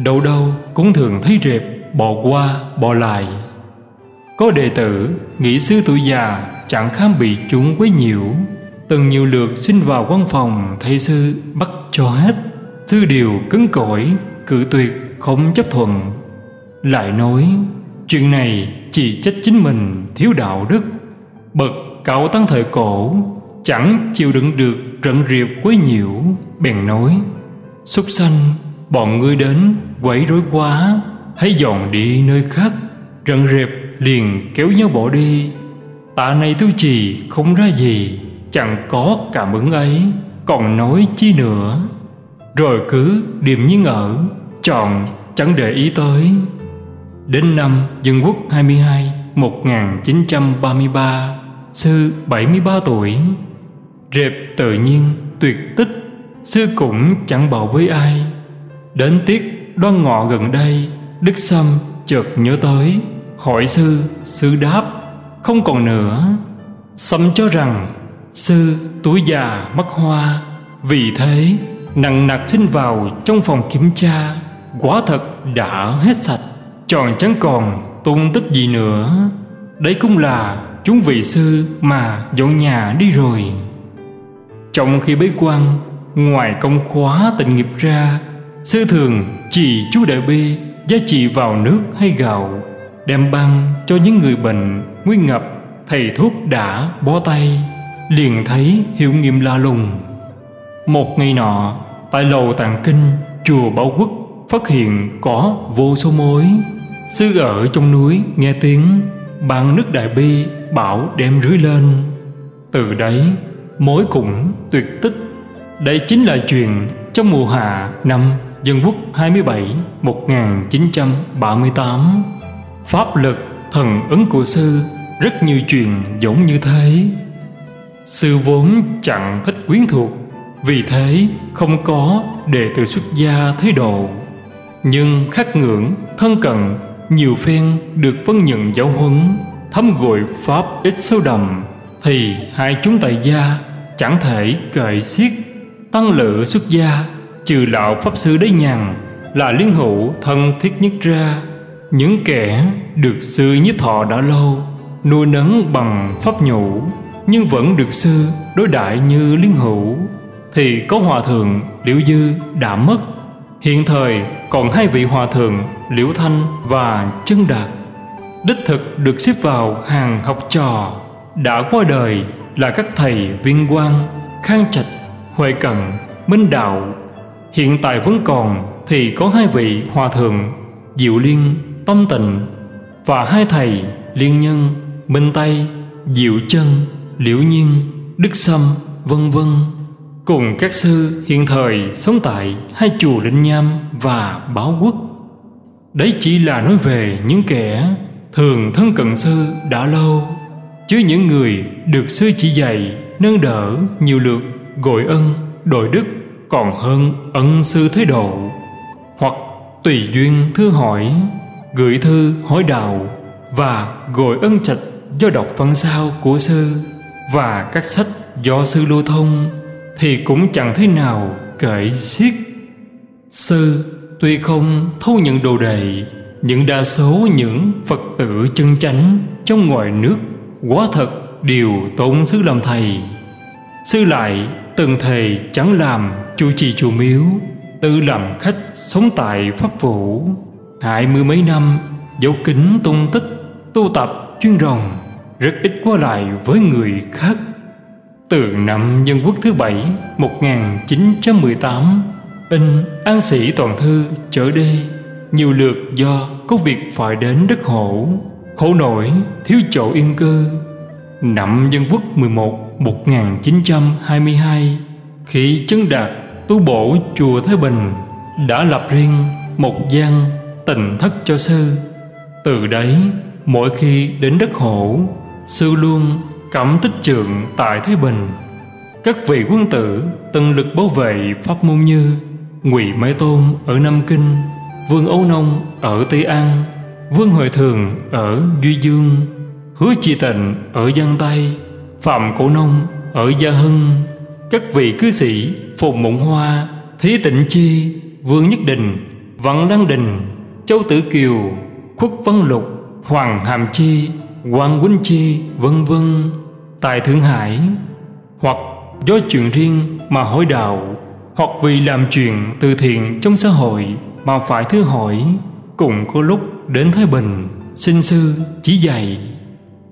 đâu đâu cũng thường thấy rệp, bò qua, bò lại. Có đệ tử, nghĩ sư tuổi già chẳng khám bị chúng quấy nhiễu. Từng nhiều lượt xin vào văn phòng thầy sư, bắt cho hết. Sư điều cứng cỏi cự tuyệt, không chấp thuận lại nói, chuyện này chỉ trách chính mình, thiếu đạo đức. Bậc cậu tăng thời cổ, chẳng chịu đựng được rận riệp quấy nhiễu, bèn nói xúc sanh, Bọn ngươi đến quấy rối quá, Hãy dọn đi nơi khác, Rận riệp liền kéo nhau bỏ đi. Tạ này tu trì không ra gì, Chẳng có cảm ứng ấy, Còn nói chi nữa. Rồi cứ điềm nhiên ở, Chọn chẳng để ý tới. Đến năm Dân Quốc 22 1933 Sư 73 tuổi. Rệp tự nhiên tuyệt tích Sư cũng chẳng bảo với ai. Đến tiết đoan ngọ gần đây Đức Sâm chợt nhớ tới Hỏi sư, sư đáp Không còn nữa. Sâm cho rằng Sư tuổi già mất hoa Vì thế nặng nặc xin vào trong phòng kiểm tra Quả thật đã hết sạch. Tròn chẳng còn tung tích gì nữa? Đấy cũng là chúng vị sư mà dọn nhà đi rồi. Trong khi bế quan, Ngoài công khóa tình nghiệp ra, Sư thường chỉ chú đại bi Giá trị vào nước hay gạo, Đem băng cho những người bệnh, Nguy ngập, Thầy thuốc đã bó tay, Liền thấy hiệu nghiệm la lùng. Một ngày nọ, Tại lầu tạng kinh, Chùa Bảo Quốc Phát hiện có vô số mối. Sư ở trong núi nghe tiếng Bạn nước đại bi bảo đem rưới lên. Từ đấy mối cũng tuyệt tích. Đây chính là chuyện trong mùa hạ năm Dân Quốc 27 1938 Pháp lực thần ứng của sư rất nhiều chuyện giống như thế. Sư vốn chẳng thích quyến thuộc Vì thế không có đệ tử xuất gia thế độ. Nhưng khắc ngưỡng, thân cận, nhiều phen được phân nhận giáo huấn, Thấm gội Pháp ít sâu đậm, Thì hai chúng tại gia chẳng thể cậy xiết. Tăng lự xuất gia, Trừ lão Pháp Sư đấy nhằn Là liên hữu thân thiết nhất ra. Những kẻ được sư nhiếp thọ đã lâu, Nuôi nấng bằng pháp nhũ, Nhưng vẫn được sư đối đại như liên hữu. Thì có hòa thượng Liễu Dư đã mất. Hiện thời còn hai vị hòa thượng Liễu Thanh và Chân Đạt Đích thực được xếp vào hàng học trò Đã qua đời là các thầy viên quang Khang Trạch, Huệ Cận, Minh Đạo. Hiện tại vẫn còn thì có hai vị hòa thượng Diệu Liên, Tâm Tịnh Và hai thầy Liên Nhân, Minh Tây, Diệu Chân, Liễu Nhiên, Đức Sâm, vân vân cùng các sư hiện thời sống tại hai chùa định Nham và Báo Quốc. Đấy chỉ là nói về những kẻ thường thân cận sư đã lâu, chứ những người được sư chỉ dạy, nâng đỡ nhiều lượt gọi ân, đội đức còn hơn ân sư thế độ. Hoặc tùy duyên thư hỏi, gửi thư hỏi đạo và gọi ân trạch do đọc văn sao của sư và các sách do sư lưu thông thì cũng chẳng thế nào cởi xiết. Sư tuy không thâu nhận đồ đệ, nhưng đa số những phật tử chân chánh trong ngoài nước, quá thật đều tôn sư làm thầy. Sư lại từng thầy chẳng làm chu trì chùa miếu tự làm khách sống tại pháp vũ. Hai mươi mấy năm, dấu kính tung tích, tu tập chuyên rồng, rất ít qua lại với người khác từ năm Dân Quốc thứ bảy 1918 In An Sĩ Toàn Thư trở đi. Nhiều lượt do có việc phải đến đất hổ Khổ nổi thiếu chỗ yên cư. Năm Dân Quốc 11 1922 Khi chấn đạt, tu bổ chùa Thái Bình Đã lập riêng một gian tình thất cho sư. Từ đấy, mỗi khi đến đất hổ Sư luôn cẩm tích trượng tại Thái Bình. Các vị quân tử từng lực bảo vệ pháp môn như, Ngụy Mãi Tôn ở Nam Kinh, Vương Âu Nông ở Tây An, Vương Huệ Thường ở Duy Dương, Hứa Chi Tịnh ở Giang Tây Phạm Cổ Nông ở Gia Hưng. Các vị cư sĩ Phùng Mộng Hoa Thí Tịnh Chi, Vương Nhất Đình, Văn Đăng Đình, Châu Tử Kiều, Khuất Văn Lục, Hoàng Hàm Chi Hoàng Quýnh Chi, vân vân. Tại Thượng Hải, hoặc do chuyện riêng mà hỏi đạo, hoặc vì làm chuyện từ thiện trong xã hội mà phải thư hỏi cùng có lúc đến Thái Bình xin sư, chỉ dạy.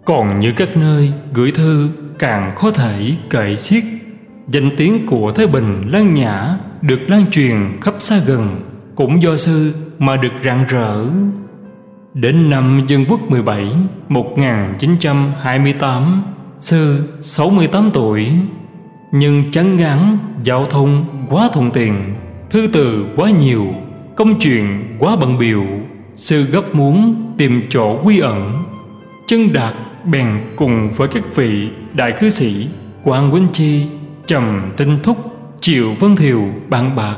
Còn như các nơi, gửi thư càng khó thể kể xiết. Danh tiếng của Thái Bình lan nhã, được lan truyền khắp xa gần, cũng do sư mà được rạng rỡ. Đến năm Dân Quốc 17, 1928, sư 68 tuổi, nhưng chán ngán giao thông quá thuận tiện, thư từ quá nhiều, công chuyện quá bận biểu, sư gấp muốn tìm chỗ quy ẩn. Chân Đạt bèn cùng với các vị đại cư sĩ Quang Quýnh Chi, Trầm Tinh Thúc, Triệu Vân Thiều bạn bạc.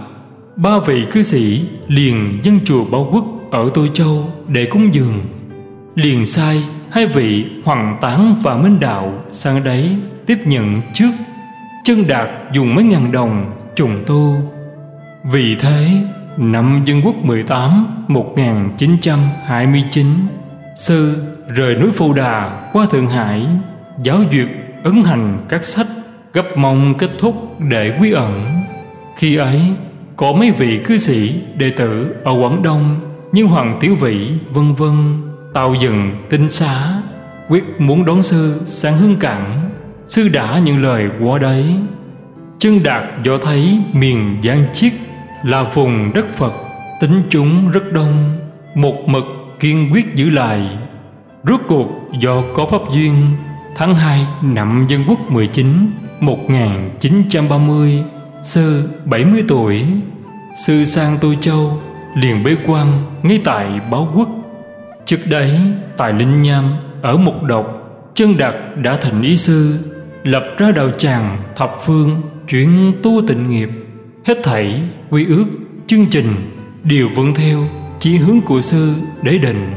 Ba vị cư sĩ liền dân chùa bao Quốc ở Tô Châu để cúng dường. Liền sai hai vị Hoàng Tán và Minh Đạo sang đấy tiếp nhận trước. Chân Đạt dùng mấy ngàn đồng trùng tu. Vì thế, năm Dân Quốc 18 1929, Sư rời núi Phù Đà qua Thượng Hải, giáo duyệt ấn hành các sách gấp mong kết thúc để quy ẩn. Khi ấy, có mấy vị cư sĩ đệ tử ở Quảng Đông như Hoàng Tiểu Vị vân vân tàu dừng tinh xá, quyết muốn đón sư sang hương cảng. Sư đã những lời qua đấy. Chân đạt do thấy miền giang chiết là vùng đất phật, tính chúng rất đông, một mực kiên quyết giữ lại. Rốt cuộc, do có pháp duyên, tháng 2 năm dân quốc 19 1930 sư 70 tuổi. Sư sang Tô Châu liền bế quan ngay tại báo quốc. Trước đấy, tại linh nham, ở một độc, chân đạt đã thành ý sư, lập ra đạo tràng thập phương chuyển tu tịnh nghiệp. Hết thảy quy ước, chương trình đều vẫn theo chỉ hướng của sư để định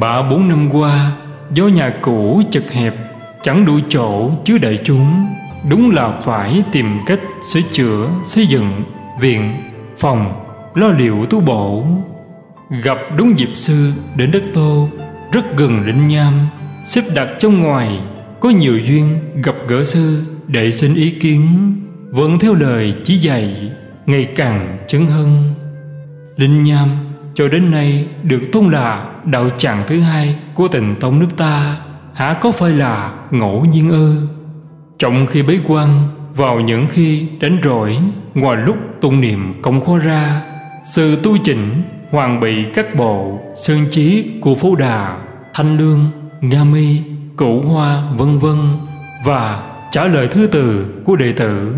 ba bốn năm qua, do nhà cũ chật hẹp, chẳng đủ chỗ chứa đại chúng, đúng là phải tìm cách sửa chữa, xây dựng viện, phòng lo liệu tu bổ. Gặp đúng dịp sư đến đất tô, rất gần lĩnh nham, xếp đặt trong ngoài, có nhiều duyên gặp gỡ sư, để xin ý kiến, vẫn theo lời chỉ dạy, ngày càng chứng hưng. Linh nham, cho đến nay được tôn là đạo tràng thứ hai của tình tông nước ta hả có phải là ngẫu nhiên ư? Trong khi bế quan, vào những khi đánh rỗi, ngoài lúc tụng niệm công kho ra sự tu chỉnh hoàn bị các bộ, sơn chí của phú đà, thanh lương, nga mi, cửu hoa, vân vân và trả lời thư từ của đệ tử,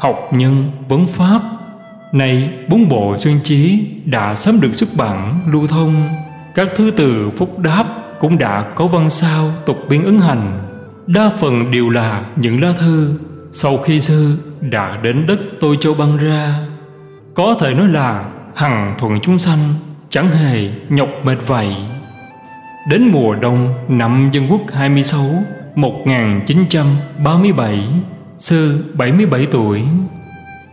học nhân, vấn pháp. Nay, bốn bộ sơn chí đã sớm được xuất bản, lưu thông. Các thư từ phúc đáp cũng đã có văn sao tục biên ứng hành. Đa phần đều là những lá thư sau khi sư đã đến đất tôi châu băng ra. Có thể nói là hằng thuận chúng sanh, chẳng hề nhọc mệt vậy đến mùa đông năm dân quốc 26 1937 sư 77 tuổi.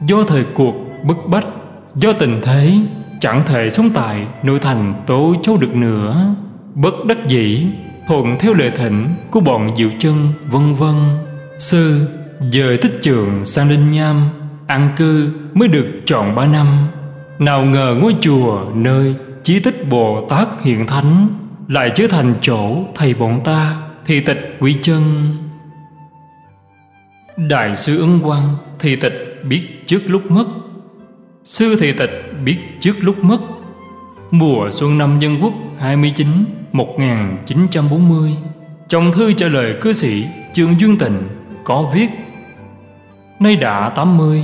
Do thời cuộc bức bách, do tình thế, chẳng thể sống tại nội thành tố châu được nữa. Bất đắc dĩ, thuận theo lời thỉnh của bọn diệu chân, vân vân. Sư dời tích trường sang linh nham, an cư mới được trọn ba năm nào ngờ ngôi chùa nơi chí tích bồ tát hiện thánh lại trở thành chỗ thầy bọn ta, thì tịch quy chân. Đại sư ấn quang, thì tịch biết trước lúc mất. Sư thì tịch biết trước lúc mất. Mùa xuân năm dân quốc 29 1940 trong thư trả lời cư sĩ Trương Dương Tịnh có viết, Nay đã 80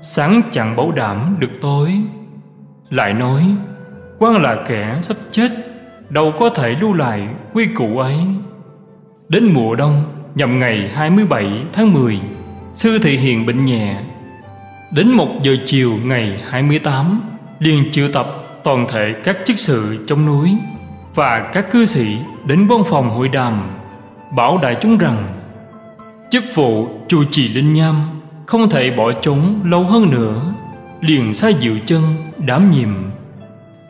Sáng chẳng bảo đảm được tối. Lại nói quan là kẻ sắp chết, Đâu có thể lưu lại quy củ ấy. Đến mùa đông Nhằm ngày 27 tháng 10 Sư thị hiện bệnh nhẹ. Đến một giờ chiều ngày 28 liền triệu tập toàn thể các chức sự trong núi và các cư sĩ đến văn phòng hội đàm, bảo đại chúng rằng, chức vụ chủ trì linh nham không thể bỏ chúng lâu hơn nữa liền sai diệu chân, đảm nhiệm.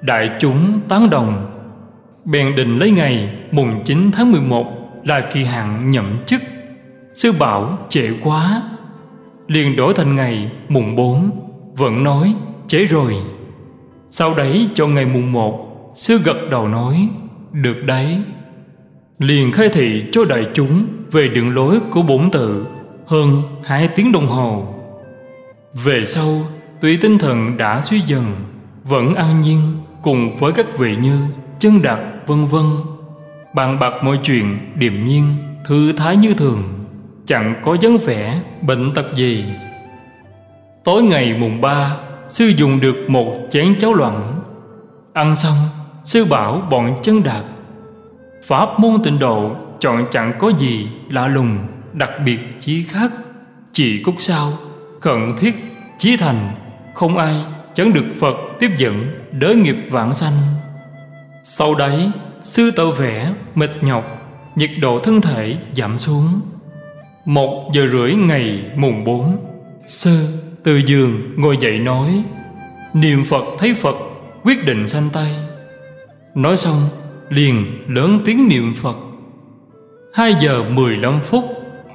Đại chúng tán đồng. Bèn định lấy ngày, mùng 9 tháng 11 là kỳ hạn nhậm chức. Sư bảo trễ quá. Liền đổi thành ngày, mùng 4 vẫn nói, trễ rồi. Sau đấy cho ngày mùng 1 sư gật đầu nói, được đấy. Liền khai thị cho đại chúng về đường lối của bổn tự hơn hai tiếng đồng hồ. Về sau tuy tinh thần đã suy dần, vẫn an nhiên cùng với các vị như chân đạt, vân vân. Bàn bạc mọi chuyện điềm nhiên, thư thái như thường, chẳng có dáng vẻ bệnh tật gì. Tối ngày mùng ba, sư dùng được một chén cháo loãng. Ăn xong, sư bảo bọn chân đạt, pháp môn tịnh độ chọn chẳng có gì lạ lùng, đặc biệt chí khác. Chỉ cúc sao, khẩn thiết, chí thành không ai chẳng được phật tiếp dẫn đới nghiệp vãng sanh. Sau đấy, sư tự vẽ mệt nhọc, nhiệt độ thân thể giảm xuống. Một giờ rưỡi ngày mùng bốn sư từ giường ngồi dậy nói, niệm phật thấy phật, quyết định sanh tay. Nói xong, liền lớn tiếng niệm phật. Hai giờ mười lăm phút,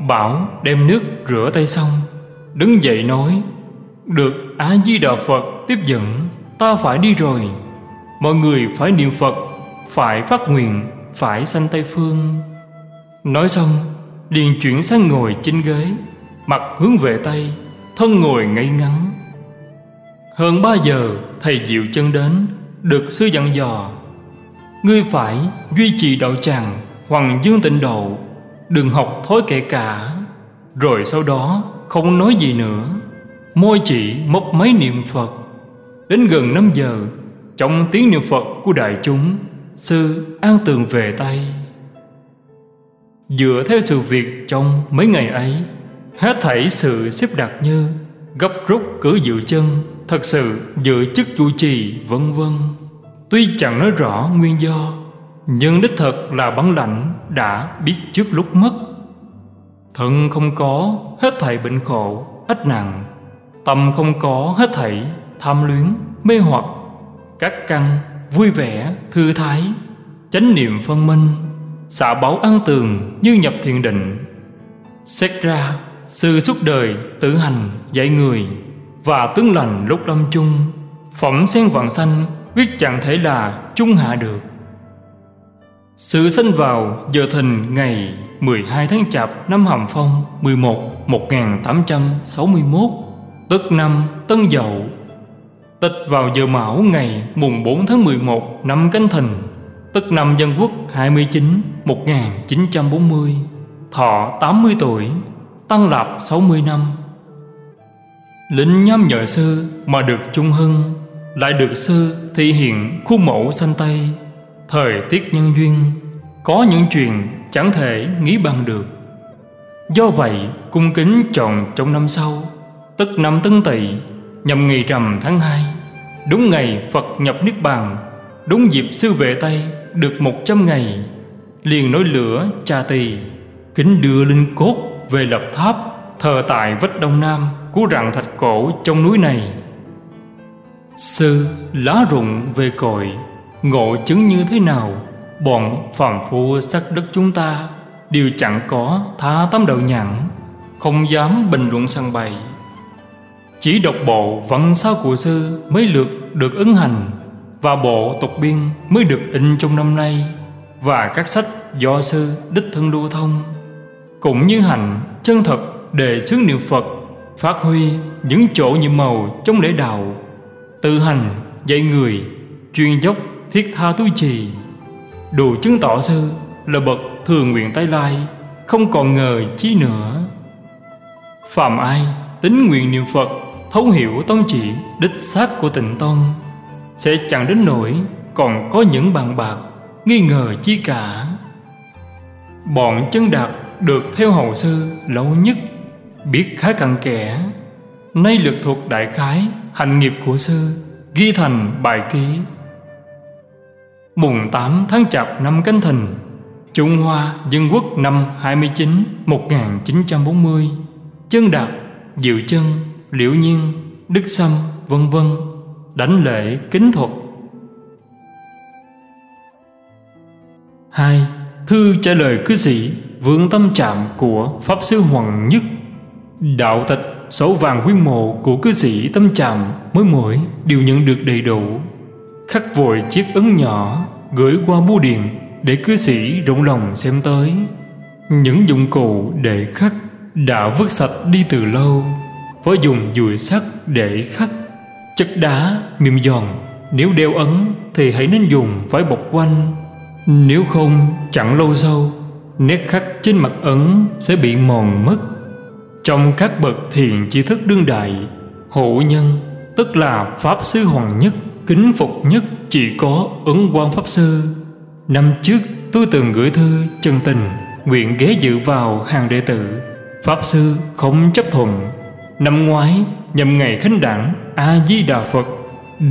bảo đem nước rửa tay xong, đứng dậy nói được a di đà phật tiếp dẫn, ta phải đi rồi. Mọi người phải niệm phật, phải phát nguyện, phải sanh tây phương. Nói xong, liền chuyển sang ngồi trên ghế, mặt hướng về tây, thân ngồi ngay ngắn. Hơn ba giờ, thầy diệu chân đến, được sư dặn dò. Ngươi phải duy trì đạo tràng hoàng dương tịnh độ, đừng học thói kệ cả. Rồi sau đó, không nói gì nữa môi chị mốc máy niệm phật. Đến gần năm giờ, trong tiếng niệm phật của đại chúng, sư an tường về tay. Dựa theo sự việc trong mấy ngày ấy, hết thảy sự xếp đặt như gấp rút cử dự chân, thật sự dự chức chủ trì, vân vân. Tuy chẳng nói rõ nguyên do, nhưng đích thật là bản lãnh đã biết trước lúc mất. Thân không có, hết thảy bệnh khổ ách nặng tâm không có hết thảy tham luyến, mê hoặc, các căn, vui vẻ, thư thái, chánh niệm phân minh, xả báo an tường như nhập thiền định. Xét ra sự suốt đời tự hành dạy người và tướng lành lúc lâm chung phẩm sen vạn sanh quyết chẳng thể là trung hạ được. Sự sinh vào giờ thìn ngày 12 tháng Chạp năm Hàm Phong 11 1861 tức năm Tân Dậu. Tịch vào giờ Mão ngày mùng 4 tháng 11 năm Canh Thìn tức năm Dân Quốc 29 1940 Thọ 80 tuổi, Tăng Lạp 60 năm. Lĩnh nhóm nhờ sư mà được trung hưng, Lại được sư thị hiện khuôn mẫu xanh Tây. Thời tiết nhân duyên, Có những chuyện chẳng thể nghĩ bằng được. Do vậy, cung kính chọn trong năm sau. Tức năm Tân Tỵ Nhằm ngày rằm tháng 2 Đúng ngày Phật nhập Niết Bàn, Đúng dịp sư vệ Tây Được một trăm ngày, Liền nối lửa trà tỳ, Kính đưa linh cốt về lập tháp Thờ tại vách Đông Nam Của rặng thạch cổ trong núi này. Sư lá rụng về cội, Ngộ chứng như thế nào? Bọn phàm phu sắc đất chúng ta Đều chẳng có tha tấm đầu nhẵn Không dám bình luận săn bày chỉ độc bộ vận sao của sư Mới lượt được ứng hành, Và bộ tục biên mới được in trong năm nay, Và các sách do sư đích thân lưu thông. Cũng như hành, chân thật, đề xướng niệm Phật, Phát huy những chỗ nhiệm màu trong lễ đạo, Tự hành, dạy người, Chuyên dốc, thiết tha tu trì. Đủ chứng tỏ sư là bậc thường nguyện tái lai, Không còn ngờ chi nữa. Phạm ai tính nguyện niệm Phật Thấu hiểu tông chỉ đích xác của tịnh tông, Sẽ chẳng đến nỗi còn có những bàn bạc, Nghi ngờ chi cả. Bọn chân đạt được theo hậu sư lâu nhất, Biết khá cặn kẽ. Nay lực thuộc đại khái, Hành nghiệp của sư, Ghi thành bài ký. Mùng 8 tháng Chạp năm Canh Thìn Trung Hoa Dân Quốc năm 29 1940 Chân Đạt Diệu Chân Liễu Nhiên, Đức Sâm, vân vân Đánh lễ, kính thuật. Hai, Thư trả lời cư sĩ, Vượng tâm trạm của Pháp Sư Hoàng Nhất. Đạo tịch, sổ vàng quyên mộ của cư sĩ tâm trạm mới mỗi đều nhận được đầy đủ. Khắc vội chiếc ấn nhỏ, gửi qua bưu điện để cư sĩ rộng lòng xem tới. Những dụng cụ để khắc đã vứt sạch đi từ lâu phải dùng dùi sắt để khắc chất đá mềm giòn, Nếu đeo ấn thì hãy nên dùng vải bọc quanh. Nếu không, chẳng lâu sau, Nét khắc trên mặt ấn sẽ bị mòn mất. Trong các bậc thiền chi thức đương đại Hộ nhân, tức là Pháp Sư Hoàng Nhất, Kính phục nhất, chỉ có ấn quan Pháp Sư. Năm trước tôi từng gửi thư chân tình Nguyện ghé dự vào hàng đệ tử. Pháp Sư không chấp thuận Năm ngoái, nhằm ngày khánh đảng A-di-đà Phật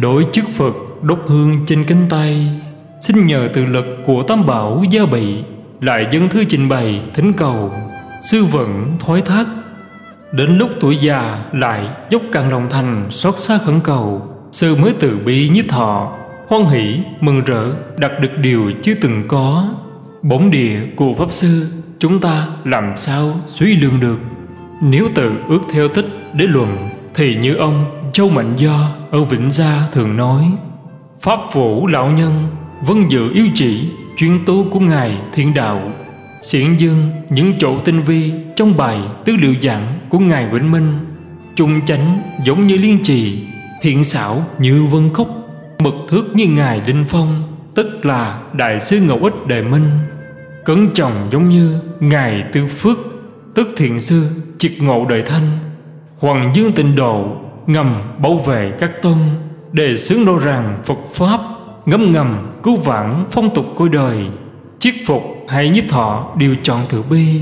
Đổi chức Phật đốt hương trên cánh tay. Xin nhờ từ lực của Tam Bảo gia bị Lại dân thư trình bày thỉnh cầu. Sư vận thoái thác, Đến lúc tuổi già lại dốc càng lòng thành xót xa khẩn cầu. Sư mới từ bi nhiếp thọ, Hoan hỷ, mừng rỡ đạt được điều chưa từng có. Bổn địa của Pháp Sư, Chúng ta làm sao suy lương được? Nếu tự ước theo thích để luận, Thì như ông Châu Mạnh Do ở Vĩnh Gia thường nói, Pháp vũ lão nhân Vân dự yêu chỉ, Chuyên tu của Ngài Thiên Đạo. Xiển dương những chỗ tinh vi Trong bài tư liệu giảng của Ngài Vĩnh Minh Trung chánh giống như liên trì, Thiện xảo như vân khúc, Mực thước như Ngài Đinh Phong, Tức là Đại sư Ngẫu Ích Đề Minh Cấn trọng giống như Ngài Tư Phước, Tức thiện sư triệt ngộ đời thanh Hoàng dương tịnh độ Ngầm bảo vệ các tôn Đề xướng nô rằng Phật Pháp ngấm ngầm cứu vãn phong tục cõi đời. Chiết phục hay nhiếp thọ đều chọn từ bi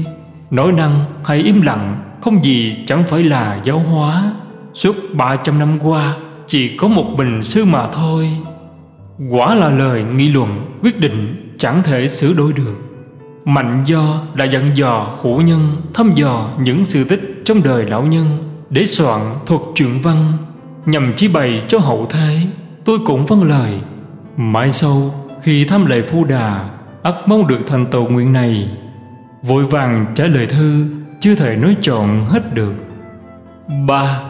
nỗi năng hay im lặng Không gì chẳng phải là giáo hóa. Suốt ba trăm năm qua, Chỉ có một bình sư mà thôi. Quả là lời nghị luận Quyết định chẳng thể sửa đổi được. Mạnh do đã dặn dò hữu nhân, Thăm dò những sự tích trong đời lão nhân Để soạn thuật truyện văn, Nhằm chỉ bày cho hậu thế. Tôi cũng vâng lời. Mãi sau, khi thăm lệ phu đà, ắt mong được thành tựu nguyện này. Vội vàng trả lời thư, Chưa thể nói trọn hết được. Ba,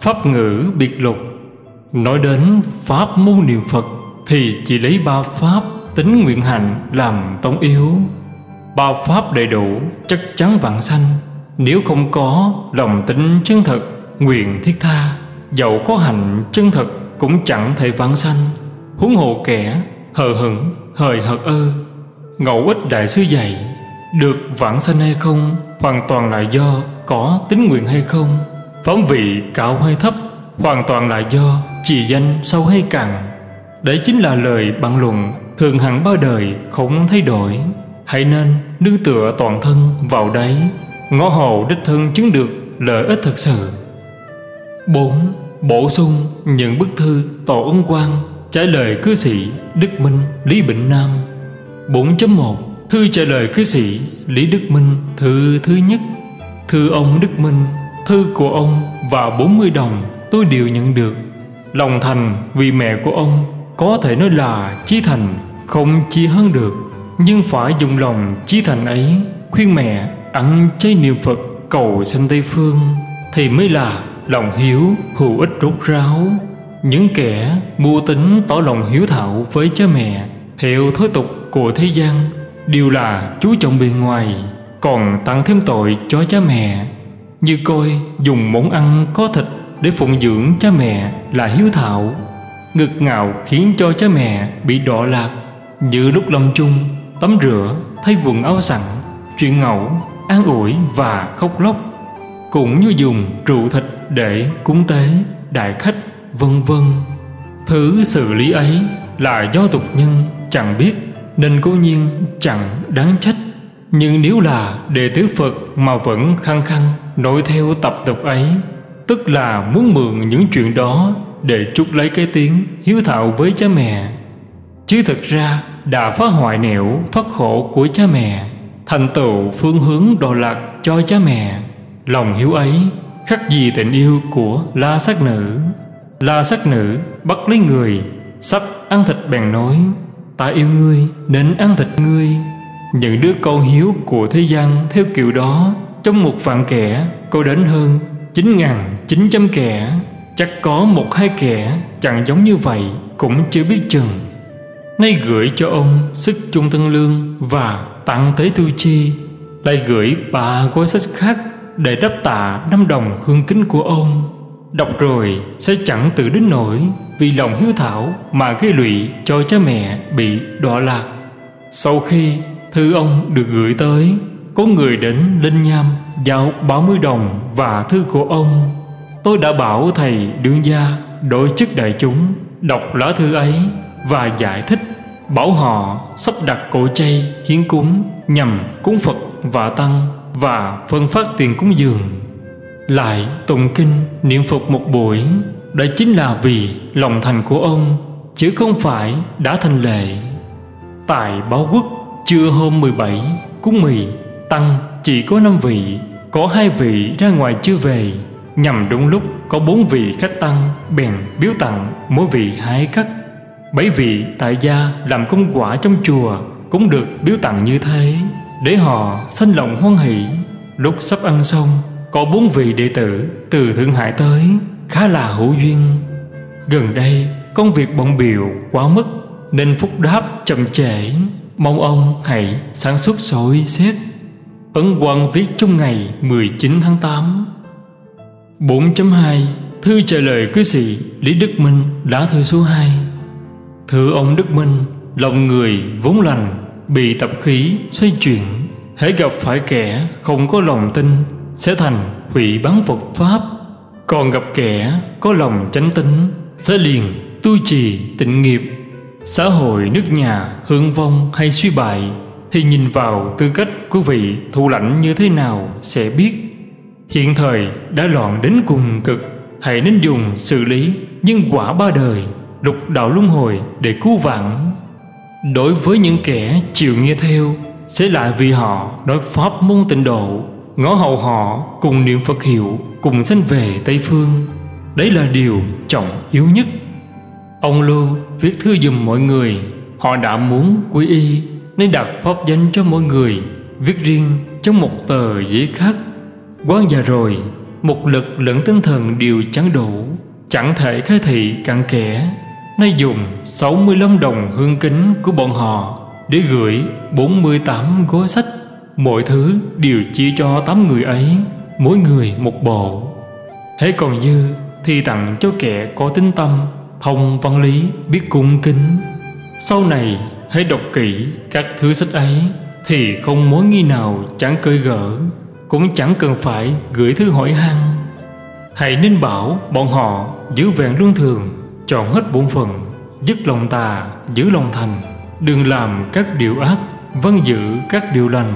Pháp ngữ biệt lục. Nói đến Pháp môn niệm Phật Thì chỉ lấy ba Pháp tính nguyện hạnh làm tông yếu bao Pháp đầy đủ chắc chắn vạn sanh. Nếu không có lòng tính chân thật, Nguyện thiết tha Dẫu có hạnh chân thật Cũng chẳng thể vãng sanh. Huống hồ kẻ hờ hững, hời hợt ơ, Ngẫu ích đại sư dạy, Được vãng sanh hay không Hoàn toàn là do có tính nguyện hay không. Phẩm vị cao hay thấp, Hoàn toàn là do trì danh sâu hay cằn Đấy chính là lời bằng luận Thường hẳn bao đời không thay đổi. Hãy nên nương tựa toàn thân vào đấy. Ngõ hồ đích thân chứng được lợi ích thật sự. 4. Bổ sung những bức thư tổ ân quan trả lời cư sĩ Đức Minh Lý Bình Nam. 4.1 Thư trả lời cư sĩ Lý Đức Minh thư thứ nhất. Thư ông Đức Minh, Thư của ông và 40 đồng tôi đều nhận được. Lòng thành vì mẹ của ông Có thể nói là chí thành, Không chi hơn được. Nhưng phải dùng lòng chí thành ấy, Khuyên mẹ ăn chay niệm Phật Cầu sanh Tây Phương, Thì mới là lòng hiếu hữu ích rốt ráo. Những kẻ mua tính tỏ lòng hiếu thảo với cha mẹ, theo thói tục của thế gian, đều là chú trọng bề ngoài, còn tăng thêm tội cho cha mẹ. Như coi dùng món ăn có thịt để phụng dưỡng cha mẹ là hiếu thảo. Ngực ngạo khiến cho cha mẹ bị đọa lạc, như lúc lâm chung tắm rửa, thay quần áo sẵn, chuyện ngẫu, an ủi và khóc lóc. Cũng như dùng rượu thịt để cúng tế, đại khách, vân vân. Thứ xử lý ấy là do tục nhân chẳng biết, nên cố nhiên chẳng đáng trách. Nhưng nếu là đệ tử phật mà vẫn khăng khăng nội theo tập tục ấy, tức là muốn mượn những chuyện đó để trút lấy cái tiếng hiếu thảo với cha mẹ. Chứ thật ra đã phá hoại nẻo thoát khổ của cha mẹ, thành tựu phương hướng đồ lạc cho cha mẹ. Lòng hiếu ấy khắc gì tình yêu của la sát nữ. La sát nữ bắt lấy người, sắp ăn thịt bèn nói, ta yêu ngươi nên ăn thịt ngươi. Những đứa con hiếu của thế gian theo kiểu đó, trong một vạn kẻ, có đến hơn chín ngàn chín trăm kẻ. Chắc có một hai kẻ, chẳng giống như vậy, cũng chưa biết chừng nay gửi cho ông sức chung tân lương và tặng tế tu chi. Lại gửi ba gói sách khác để đáp tạ năm đồng hương kính của ông. Đọc rồi sẽ chẳng tự đến nổi Vì lòng hiếu thảo mà gây lụy cho cha mẹ bị đọa lạc. Sau khi thư ông được gửi tới, Có người đến Linh Nham giao 30 đồng và thư của ông. Tôi đã bảo thầy đương gia đổi chức đại chúng, Đọc lá thư ấy và giải thích. Bảo họ sắp đặt cỗ chay, hiến cúng, Nhằm cúng Phật và Tăng Và phân phát tiền cúng dường. Lại tụng kinh, niệm Phật một buổi Đây chính là vì lòng thành của ông, Chứ không phải đã thành lệ. Tại báo quốc, Trưa hôm 17 Cúng mì, Tăng chỉ có 5 vị, Có hai vị ra ngoài chưa về. Nhằm đúng lúc, có bốn vị khách tăng Bèn biếu tặng, mỗi vị hai cắt bởi vì tại gia làm công quả trong chùa Cũng được biếu tặng như thế, Để họ sanh lòng hoan hỷ. Lúc sắp ăn xong, có bốn vị đệ tử từ Thượng Hải tới, Khá là hữu duyên. Gần đây, công việc bận biểu quá mức, Nên phúc đáp chậm trễ. Mong ông hãy sáng suốt soi xét. Ấn quan viết trong ngày 19 tháng 8 4.2 Thư trả lời cư sĩ Lý Đức Minh đã thư số 2 Thưa ông Đức Minh, Lòng người vốn lành, Bị tập khí xoay chuyển Hãy gặp phải kẻ không có lòng tin, sẽ thành hủy bắn Phật Pháp. Còn gặp kẻ có lòng chánh tính, Sẽ liền tu trì tịnh nghiệp. Xã hội nước nhà hương vong hay suy bại, Thì nhìn vào tư cách của vị thủ lãnh như thế nào sẽ biết. Hiện thời đã loạn đến cùng cực, Hãy nên dùng xử lý nhân quả ba đời. Lục đạo luân hồi để cứu vãn. Đối với những kẻ chịu nghe theo, Sẽ lại vì họ nói pháp môn tịnh độ, ngõ hậu họ cùng niệm Phật hiệu, cùng sanh về Tây Phương. Đấy là điều trọng yếu nhất. Ông Lưu viết thư dùm mọi người, họ đã muốn quy y, nên đặt pháp danh cho mọi người, viết riêng trong một tờ giấy khác. Quan già rồi, một lực lẫn tinh thần đều chẳng đủ chẳng thể khai thị cặn kẽ nay dùng 65 đồng hương kính của bọn họ để gửi 48 gói sách. Mọi thứ đều chia cho tám người ấy, Mỗi người một bộ. Thế còn dư thì tặng cho kẻ có tính tâm, Thông văn lý, biết cung kính. Sau này, hãy đọc kỹ các thứ sách ấy Thì không mối nghi nào chẳng cơi gỡ Cũng chẳng cần phải gửi thư hỏi han. Hãy nên bảo bọn họ giữ vẹn luân thường. Chọn hết bổn phận, Dứt lòng tà, giữ lòng thành. Đừng làm các điều ác Vâng giữ các điều lành.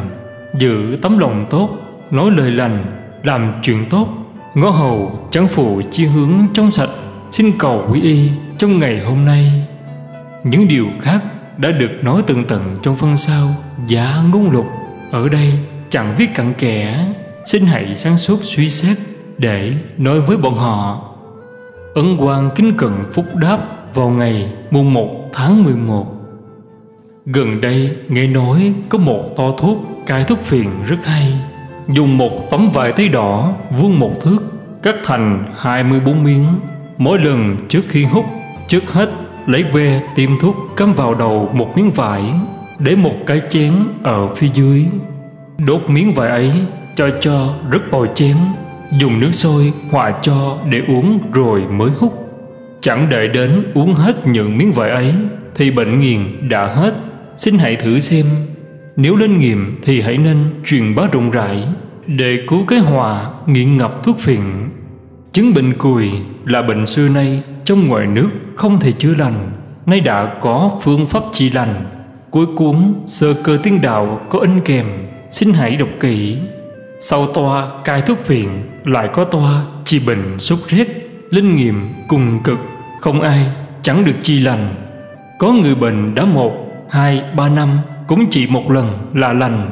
Giữ tấm lòng tốt, nói lời lành, làm chuyện tốt. Ngõ hầu chẳng phụ chi hướng trong sạch, xin cầu quý y trong ngày hôm nay. Những điều khác đã được nói tường tận trong phân sau giá ngôn lục. Ở đây chẳng viết cặn kẽ, xin hãy sáng suốt suy xét để nói với bọn họ ấn quan kính cận phúc đáp vào ngày mùng 1 tháng 11 Gần đây nghe nói có một to thuốc cai thuốc phiền rất hay. Dùng một tấm vải tấy đỏ, vuông một thước, Cắt thành 24 miếng. Mỗi lần trước khi hút, Trước hết lấy que tiêm thuốc cắm vào đầu một miếng vải, Để một cái chén ở phía dưới. Đốt miếng vải ấy cho cho rất bồi chén. Dùng nước sôi hòa cho để uống rồi mới hút. Chẳng đợi đến uống hết những miếng vải ấy, Thì bệnh nghiền đã hết. Xin hãy thử xem. Nếu lên nghiệm thì hãy nên truyền bá rộng rãi Để cứu cái hòa nghiện ngập thuốc phiện. Chứng bệnh cùi là bệnh xưa nay Trong ngoài nước không thể chữa lành, Nay đã có phương pháp trị lành. Cuối cuốn sơ cơ tiên đạo có in kèm, Xin hãy đọc kỹ. Sau toa cai thuốc phiện Lại có toa trị bệnh sốt rét Linh nghiệm cùng cực, Không ai chẳng được chi lành. Có người bệnh đã một, hai, ba năm, cũng chỉ một lần là lành.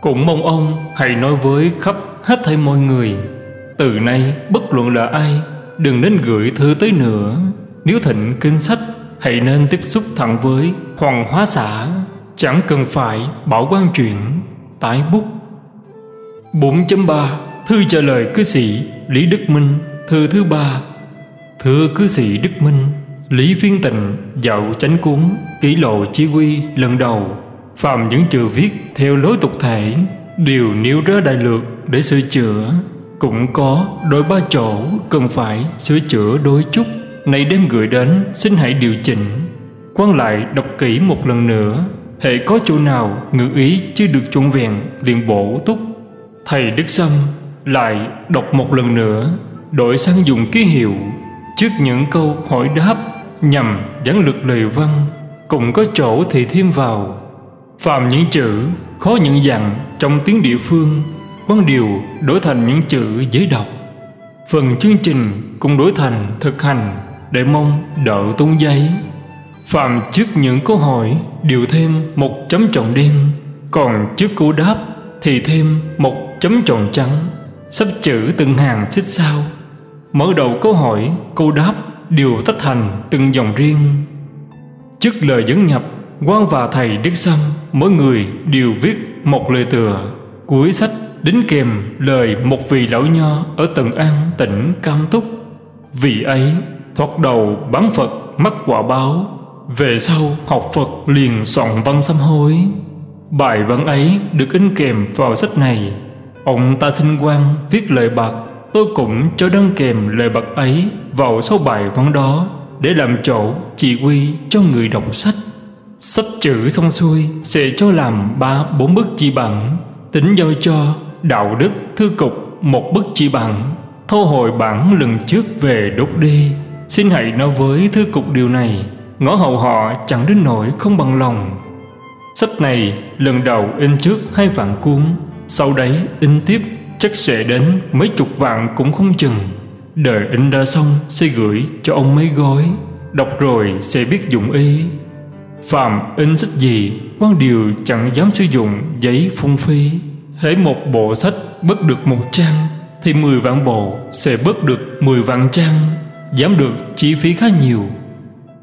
Cũng mong ông hãy nói với khắp hết thảy mọi người, từ nay bất luận là ai, đừng nên gửi thư tới nữa. Nếu thịnh kinh sách, hãy nên tiếp xúc thẳng với hoàng hóa xã, chẳng cần phải bảo quan chuyện, tái bút 4.3 Thư trả lời cư sĩ Lý Đức Minh, Thư thứ ba. Thưa cư sĩ Đức Minh, Lý Viên Tịnh dạo chánh cúng kỷ lộ chỉ quy lần đầu. Phạm những chữ viết theo lối tục thể Đều nêu ra đại lược để sửa chữa. Cũng có đôi ba chỗ cần phải sửa chữa đôi chút. Này đem gửi đến, xin hãy điều chỉnh. Quan lại đọc kỹ một lần nữa. Hệ có chỗ nào ngữ ý chưa được chuẩn vẹn, liền bổ túc. Thầy Đức Sâm lại đọc một lần nữa, Đổi sang dùng ký hiệu Trước những câu hỏi đáp Nhằm dẫn lược lời văn, Cũng có chỗ thì thêm vào. Phạm những chữ khó những dặn trong tiếng địa phương, Quan điều đổi thành những chữ dễ đọc. Phần chương trình cũng đổi thành thực hành Để mong đỡ tung giấy. Phạm trước những câu hỏi đều thêm một chấm tròn đen, Còn trước câu đáp thì thêm một chấm tròn trắng Sắp chữ từng hàng xích sao. Mở đầu câu hỏi, câu đáp đều tách thành từng dòng riêng. Trước lời dẫn nhập quan và thầy Đức Sâm Mỗi người đều viết một lời tựa. Cuối sách đính kèm lời một vị lão nho Ở Tần An tỉnh Cam Túc. Vị ấy thoạt đầu bán Phật mắc quả báo. Về sau học Phật liền soạn văn sám hối. Bài văn ấy được in kèm vào sách này. Ông ta xin quan viết lời bạc, Tôi cũng cho đăng kèm lời bạc ấy vào số bài văn đó Để làm chỗ chỉ huy cho người đọc sách. Sắp chữ xong xuôi sẽ cho làm ba, bốn bức chỉ bản Tính giao cho đạo đức thư cục một bức chỉ bản Thu hồi bản lần trước về đốt đi Xin hãy nói với thư cục điều này, Ngõ hậu họ chẳng đến nỗi không bằng lòng. Sách này lần đầu in trước hai vạn cuốn. Sau đấy in tiếp, chắc sẽ đến mấy chục vạn cũng không chừng. Đợi in ra xong, sẽ gửi cho ông mấy gói. Đọc rồi sẽ biết dụng ý. Phạm in sách gì quan điều chẳng dám sử dụng giấy phung phí. Hễ một bộ sách bớt được một trang, Thì 10 vạn bộ sẽ bớt được 10 vạn trang, Giảm được chi phí khá nhiều.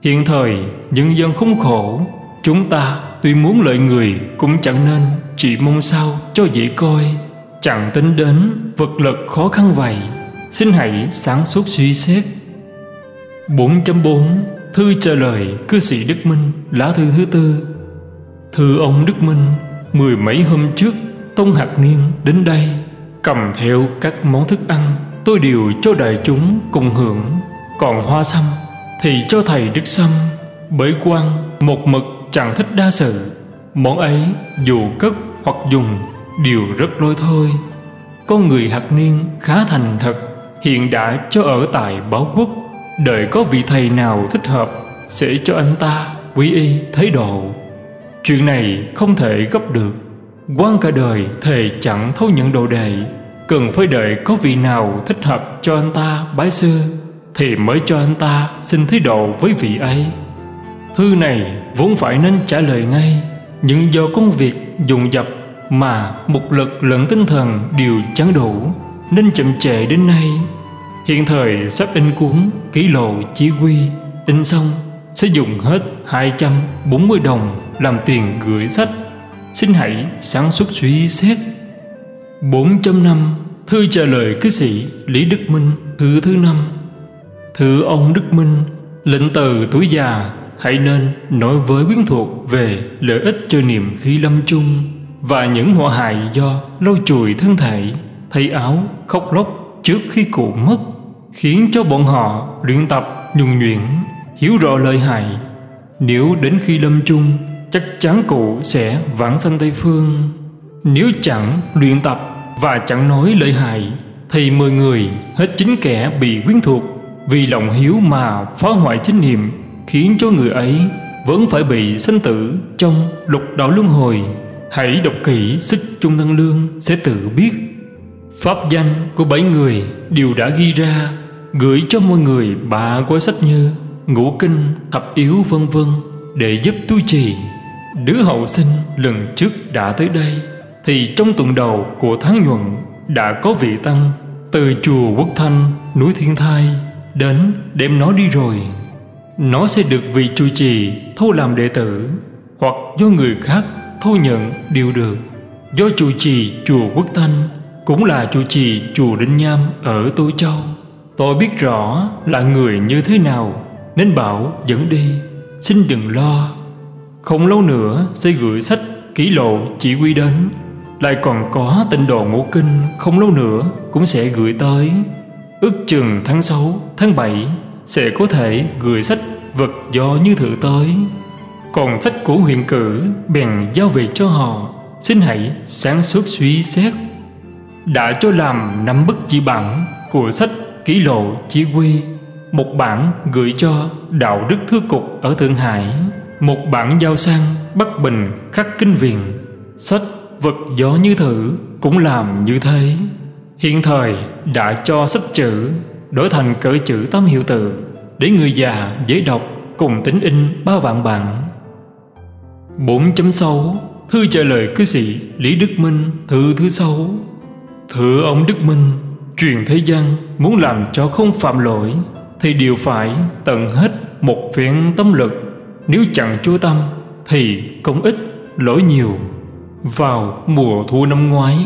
Hiện thời, nhân dân không khổ. Chúng ta tuy muốn lợi người cũng chẳng nên, Chỉ mong sao cho dễ coi. Chẳng tính đến vật lực khó khăn vậy, Xin hãy sáng suốt suy xét. 4.4 Thư trả lời cư sĩ Đức Minh, Lá thư thứ tư. Thư ông Đức Minh, Mười mấy hôm trước, Tông Hạt Niên đến đây, Cầm theo các món thức ăn, Tôi đều cho đại chúng cùng hưởng. Còn hoa sâm Thì cho thầy Đức Sâm Bởi quan, một mực chẳng thích đa sự. Món ấy, dù cất hoặc dùng, Đều rất lôi thôi. Con người hạt niên khá thành thật, Hiện đã cho ở tại báo quốc. Đợi có vị thầy nào thích hợp, Sẽ cho anh ta quý y thấy độ. Chuyện này không thể gấp được. Quan cả đời thầy chẳng thấu nhận đồ đệ. Cần phải đợi có vị nào thích hợp cho anh ta bái sư, Thì mới cho anh ta xin thấy độ với vị ấy. Thư này vốn phải nên trả lời ngay, Nhưng do công việc dồn dập Mà một lực lẫn tinh thần đều chẳng đủ Nên chậm trễ đến nay. Hiện thời sắp in cuốn ký lộ chỉ quy, In xong, sẽ dùng hết 240 đồng làm tiền gửi sách. Xin hãy sáng suốt suy xét. 4.5 Thư trả lời cư sĩ Lý Đức Minh, Thư thứ năm. Thư ông Đức Minh, Lệnh từ tuổi già Hãy nên nói với quyến thuộc Về lợi ích cho niềm khi lâm chung Và những họa hại do Lâu chùi thân thể. Thay áo, khóc lóc trước khi cụ mất Khiến cho bọn họ luyện tập nhuần nhuyễn Hiểu rõ lợi hại. Nếu đến khi lâm chung chắc chắn cụ sẽ vãng sanh Tây Phương. Nếu chẳng luyện tập và chẳng nói lợi hại, thì mười người hết chính kẻ bị quyến thuộc vì lòng hiếu mà phá hoại chính niệm, khiến cho người ấy vẫn phải bị sanh tử trong lục đạo luân hồi. Hãy đọc kỹ sức trung thân lương sẽ tự biết. Pháp danh của bảy người đều đã ghi ra, gửi cho mọi người ba của sách như ngũ kinh, thập yếu vân vân để giúp tu trì Đứa hậu sinh lần trước đã tới đây Thì trong tuần đầu của tháng nhuận Đã có vị tăng Từ chùa Quốc Thanh núi Thiên Thai Đến đem nó đi rồi nó sẽ được vị trụ trì thu làm đệ tử Hoặc do người khác thu nhận đều được. Do trụ trì chùa Quốc Thanh Cũng là trụ trì chùa Đinh Nham Ở Tô Châu. Tôi biết rõ là người như thế nào Nên bảo dẫn đi. Xin đừng lo. Không lâu nữa sẽ gửi sách kỷ lộ chỉ quy đến. Lại còn có tinh đồ ngũ kinh Không lâu nữa cũng sẽ gửi tới. Ước chừng tháng 6, tháng 7 sẽ có thể gửi sách vật do như thử tới. Còn sách của huyện cử Bèn giao về cho họ. Xin hãy sáng suốt suy xét. Đã cho làm năm bức chỉ bản Của sách ký lộ chỉ quy. Một bản gửi cho Đạo đức thư cục ở Thượng Hải. Một bản giao sang Bắc Bình khắc kinh viện. Sách vật gió như thử Cũng làm như thế. Hiện thời đã cho sắp chữ Đổi thành cỡ chữ tám hiệu từ. Để người già dễ đọc, Cùng tính in ba vạn bản 4.6 Thư trả lời cư sĩ Lý Đức Minh, Thư thứ sáu. Thưa ông Đức Minh Truyền thế gian muốn làm cho không phạm lỗi, Thì đều phải tận hết một phiến tâm lực. Nếu chẳng chú tâm, Thì công ít lỗi nhiều. Vào mùa thu năm ngoái,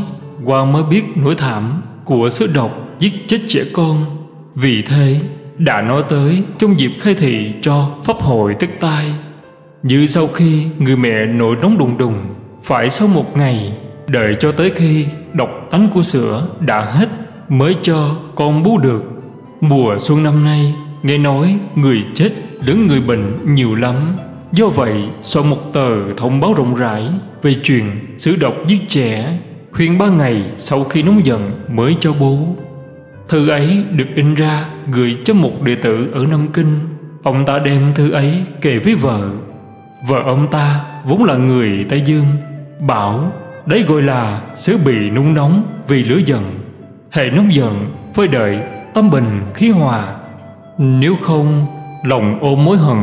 Qua mới biết nỗi thảm Của sứ độc giết chết trẻ con vì thế, đã nói tới Trong dịp khai thị cho Pháp hội tức tai, Như sau khi người mẹ nổi nóng đùng đùng, Phải sau một ngày Đợi cho tới khi độc tánh của sữa đã hết Mới cho con bú được. Mùa xuân năm nay, Nghe nói người chết lẫn người bệnh nhiều lắm. Do vậy, sau một tờ thông báo rộng rãi Về chuyện xử độc giết trẻ, Khuyên ba ngày sau khi nóng giận mới cho bố Thư ấy được in ra gửi cho một đệ tử ở Nam Kinh. Ông ta đem thư ấy kể với vợ. Vợ ông ta vốn là người Tây Dương, Bảo đấy gọi là sứ bị nung nóng vì lửa giận. Hệ nóng giận phơi đợi tâm bình khí hòa. Nếu không, lòng ôm mối hận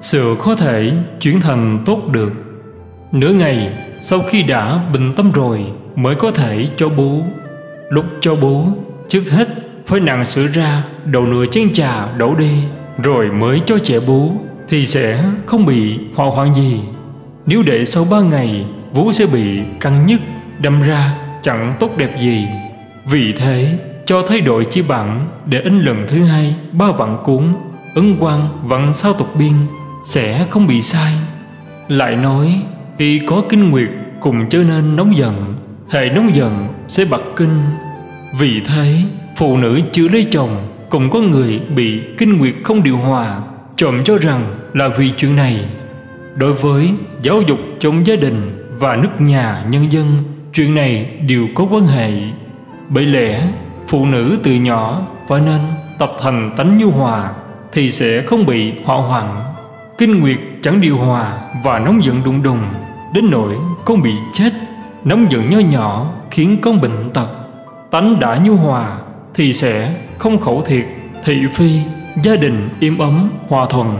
Sự có thể chuyển thành tốt được. Nửa ngày sau khi đã bình tâm rồi Mới có thể cho bố. Lúc cho bố, Trước hết phơi nặng sữa ra, Đầu nửa chén trà đổ đi, Rồi mới cho trẻ bú, Thì sẽ không bị hoa hoạn gì. Nếu để sau ba ngày, Vú sẽ bị căng nhức, Đâm ra chẳng tốt đẹp gì. Vì thế, cho thay đổi chi bản Để in lần thứ hai ba vạn cuốn Ấn quan vặn sao tục biên Sẽ không bị sai. Lại nói, khi có kinh nguyệt cùng trở nên nóng giận, Hệ nóng giận sẽ bật kinh. Vì thế phụ nữ chưa lấy chồng, Cũng có người bị kinh nguyệt không điều hòa. Trộm cho rằng là vì chuyện này. Đối với giáo dục trong gia đình và nước nhà nhân dân, Chuyện này đều có quan hệ. Bởi lẽ, phụ nữ từ nhỏ phải nên tập thành tánh nhu hòa Thì sẽ không bị họa hoạn. Kinh nguyệt chẳng điều hòa và nóng giận đùng đùng, Đến nỗi con bị chết. Nóng giận nho nhỏ khiến con bệnh tật. Tánh đã nhu hòa thì sẽ không khẩu thiệt. Thị phi, gia đình im ấm, hòa thuận.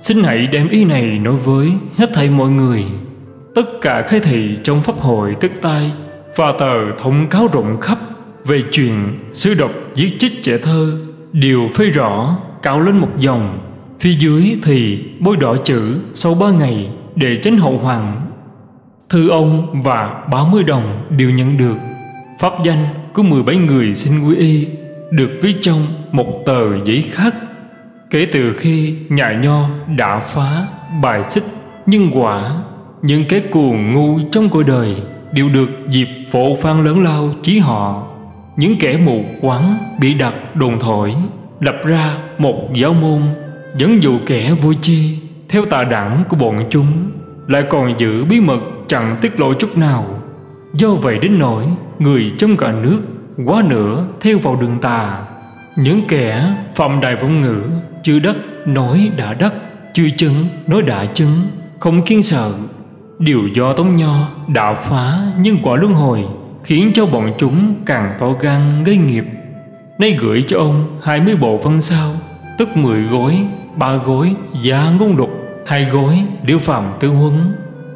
Xin hãy đem ý này nói với hết thảy mọi người. Tất cả khai thị trong pháp hội tức tai và tờ thông cáo rộng khắp về chuyện sư độc giết chết trẻ thơ đều phê rõ cạo lên một dòng. Phía dưới thì bôi đỏ chữ sau ba ngày để tránh hậu hoàng. Thư ông và 30 đồng đều nhận được pháp danh của 17 người xin quy y được viết trong một tờ giấy khác. Kể từ khi nhà nho đã phá bài xích nhân quả, những cái cuồng ngu trong cuộc đời đều được dịp phổ phan lớn lao chí họ. Những kẻ mù quáng bị đặt đồn thổi, lập ra một giáo môn, dẫn dụ kẻ vô chi theo tà đẳng của bọn chúng, lại còn giữ bí mật chẳng tiết lộ chút nào do vậy đến nỗi người trong cả nước quá nửa theo vào đường tà. Những kẻ phạm đài vong ngữ chưa đất nói đã đất chưa chứng nói đã chứng, không kiên sợ. Đều do tống nho đạo phá nhân quả luân hồi, khiến cho bọn chúng càng to gan gây nghiệp. Nay gửi cho ông hai mươi bộ văn sao, tức mười gối, ba gối giá ngôn lục hai gối liễu phạm tư huấn.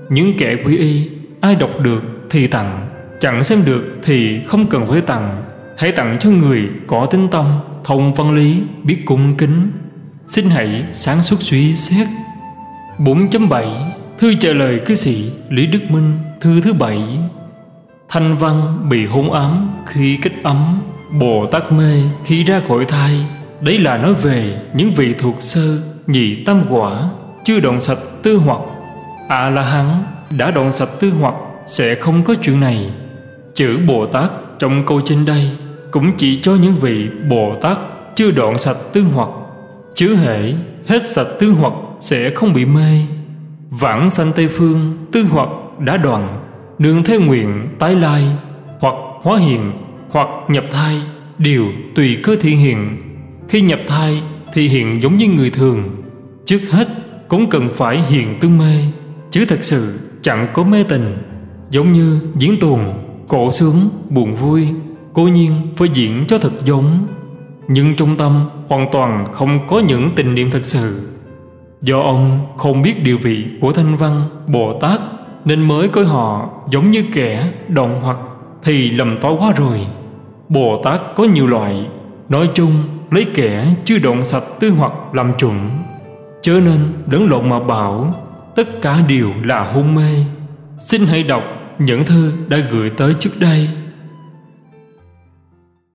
Những kẻ quý y, ai đọc được thì tặng. Chẳng xem được thì không cần phải tặng. Hãy tặng cho người có tính tâm, Thông văn lý, biết cung kính. Xin hãy sáng suốt suy xét. 4.7 Thư trả lời cư sĩ Lý Đức Minh, Thư thứ bảy. Thanh văn bị hôn ám khi kích ấm. Bồ Tát mê khi ra khỏi thai. Đấy là nói về những vị thuộc sơ, Nhị tam quả, Chưa động sạch tư hoặc. A-la-hán đã động sạch tư hoặc sẽ không có chuyện này. Chữ Bồ Tát trong câu trên đây Cũng chỉ cho những vị Bồ Tát chưa đoạn sạch tư hoặc. Chứ hệ hết sạch tư hoặc sẽ không bị mê. Vãng sanh Tây Phương tư hoặc đã đoạn. Nương theo nguyện tái lai, Hoặc hóa hiện, Hoặc nhập thai, Đều tùy cơ thị hiện. Khi nhập thai thì hiện giống như người thường. Trước hết cũng cần phải hiện tương mê, Chứ thật sự chẳng có mê tình. Giống như diễn tuồng Cổ sướng, buồn vui Cố nhiên phải diễn cho thật giống. Nhưng trong tâm hoàn toàn không có những tình niệm thật sự. Do ông không biết điều vị của Thanh Văn, Bồ Tát Nên mới coi họ giống như kẻ động hoặc Thì lầm to quá rồi. Bồ Tát có nhiều loại Nói chung lấy kẻ chưa động sạch tư hoặc làm chuẩn. Chớ nên lẫn lộn mà bảo Tất cả đều là hôn mê. Xin hãy đọc những thư đã gửi tới trước đây.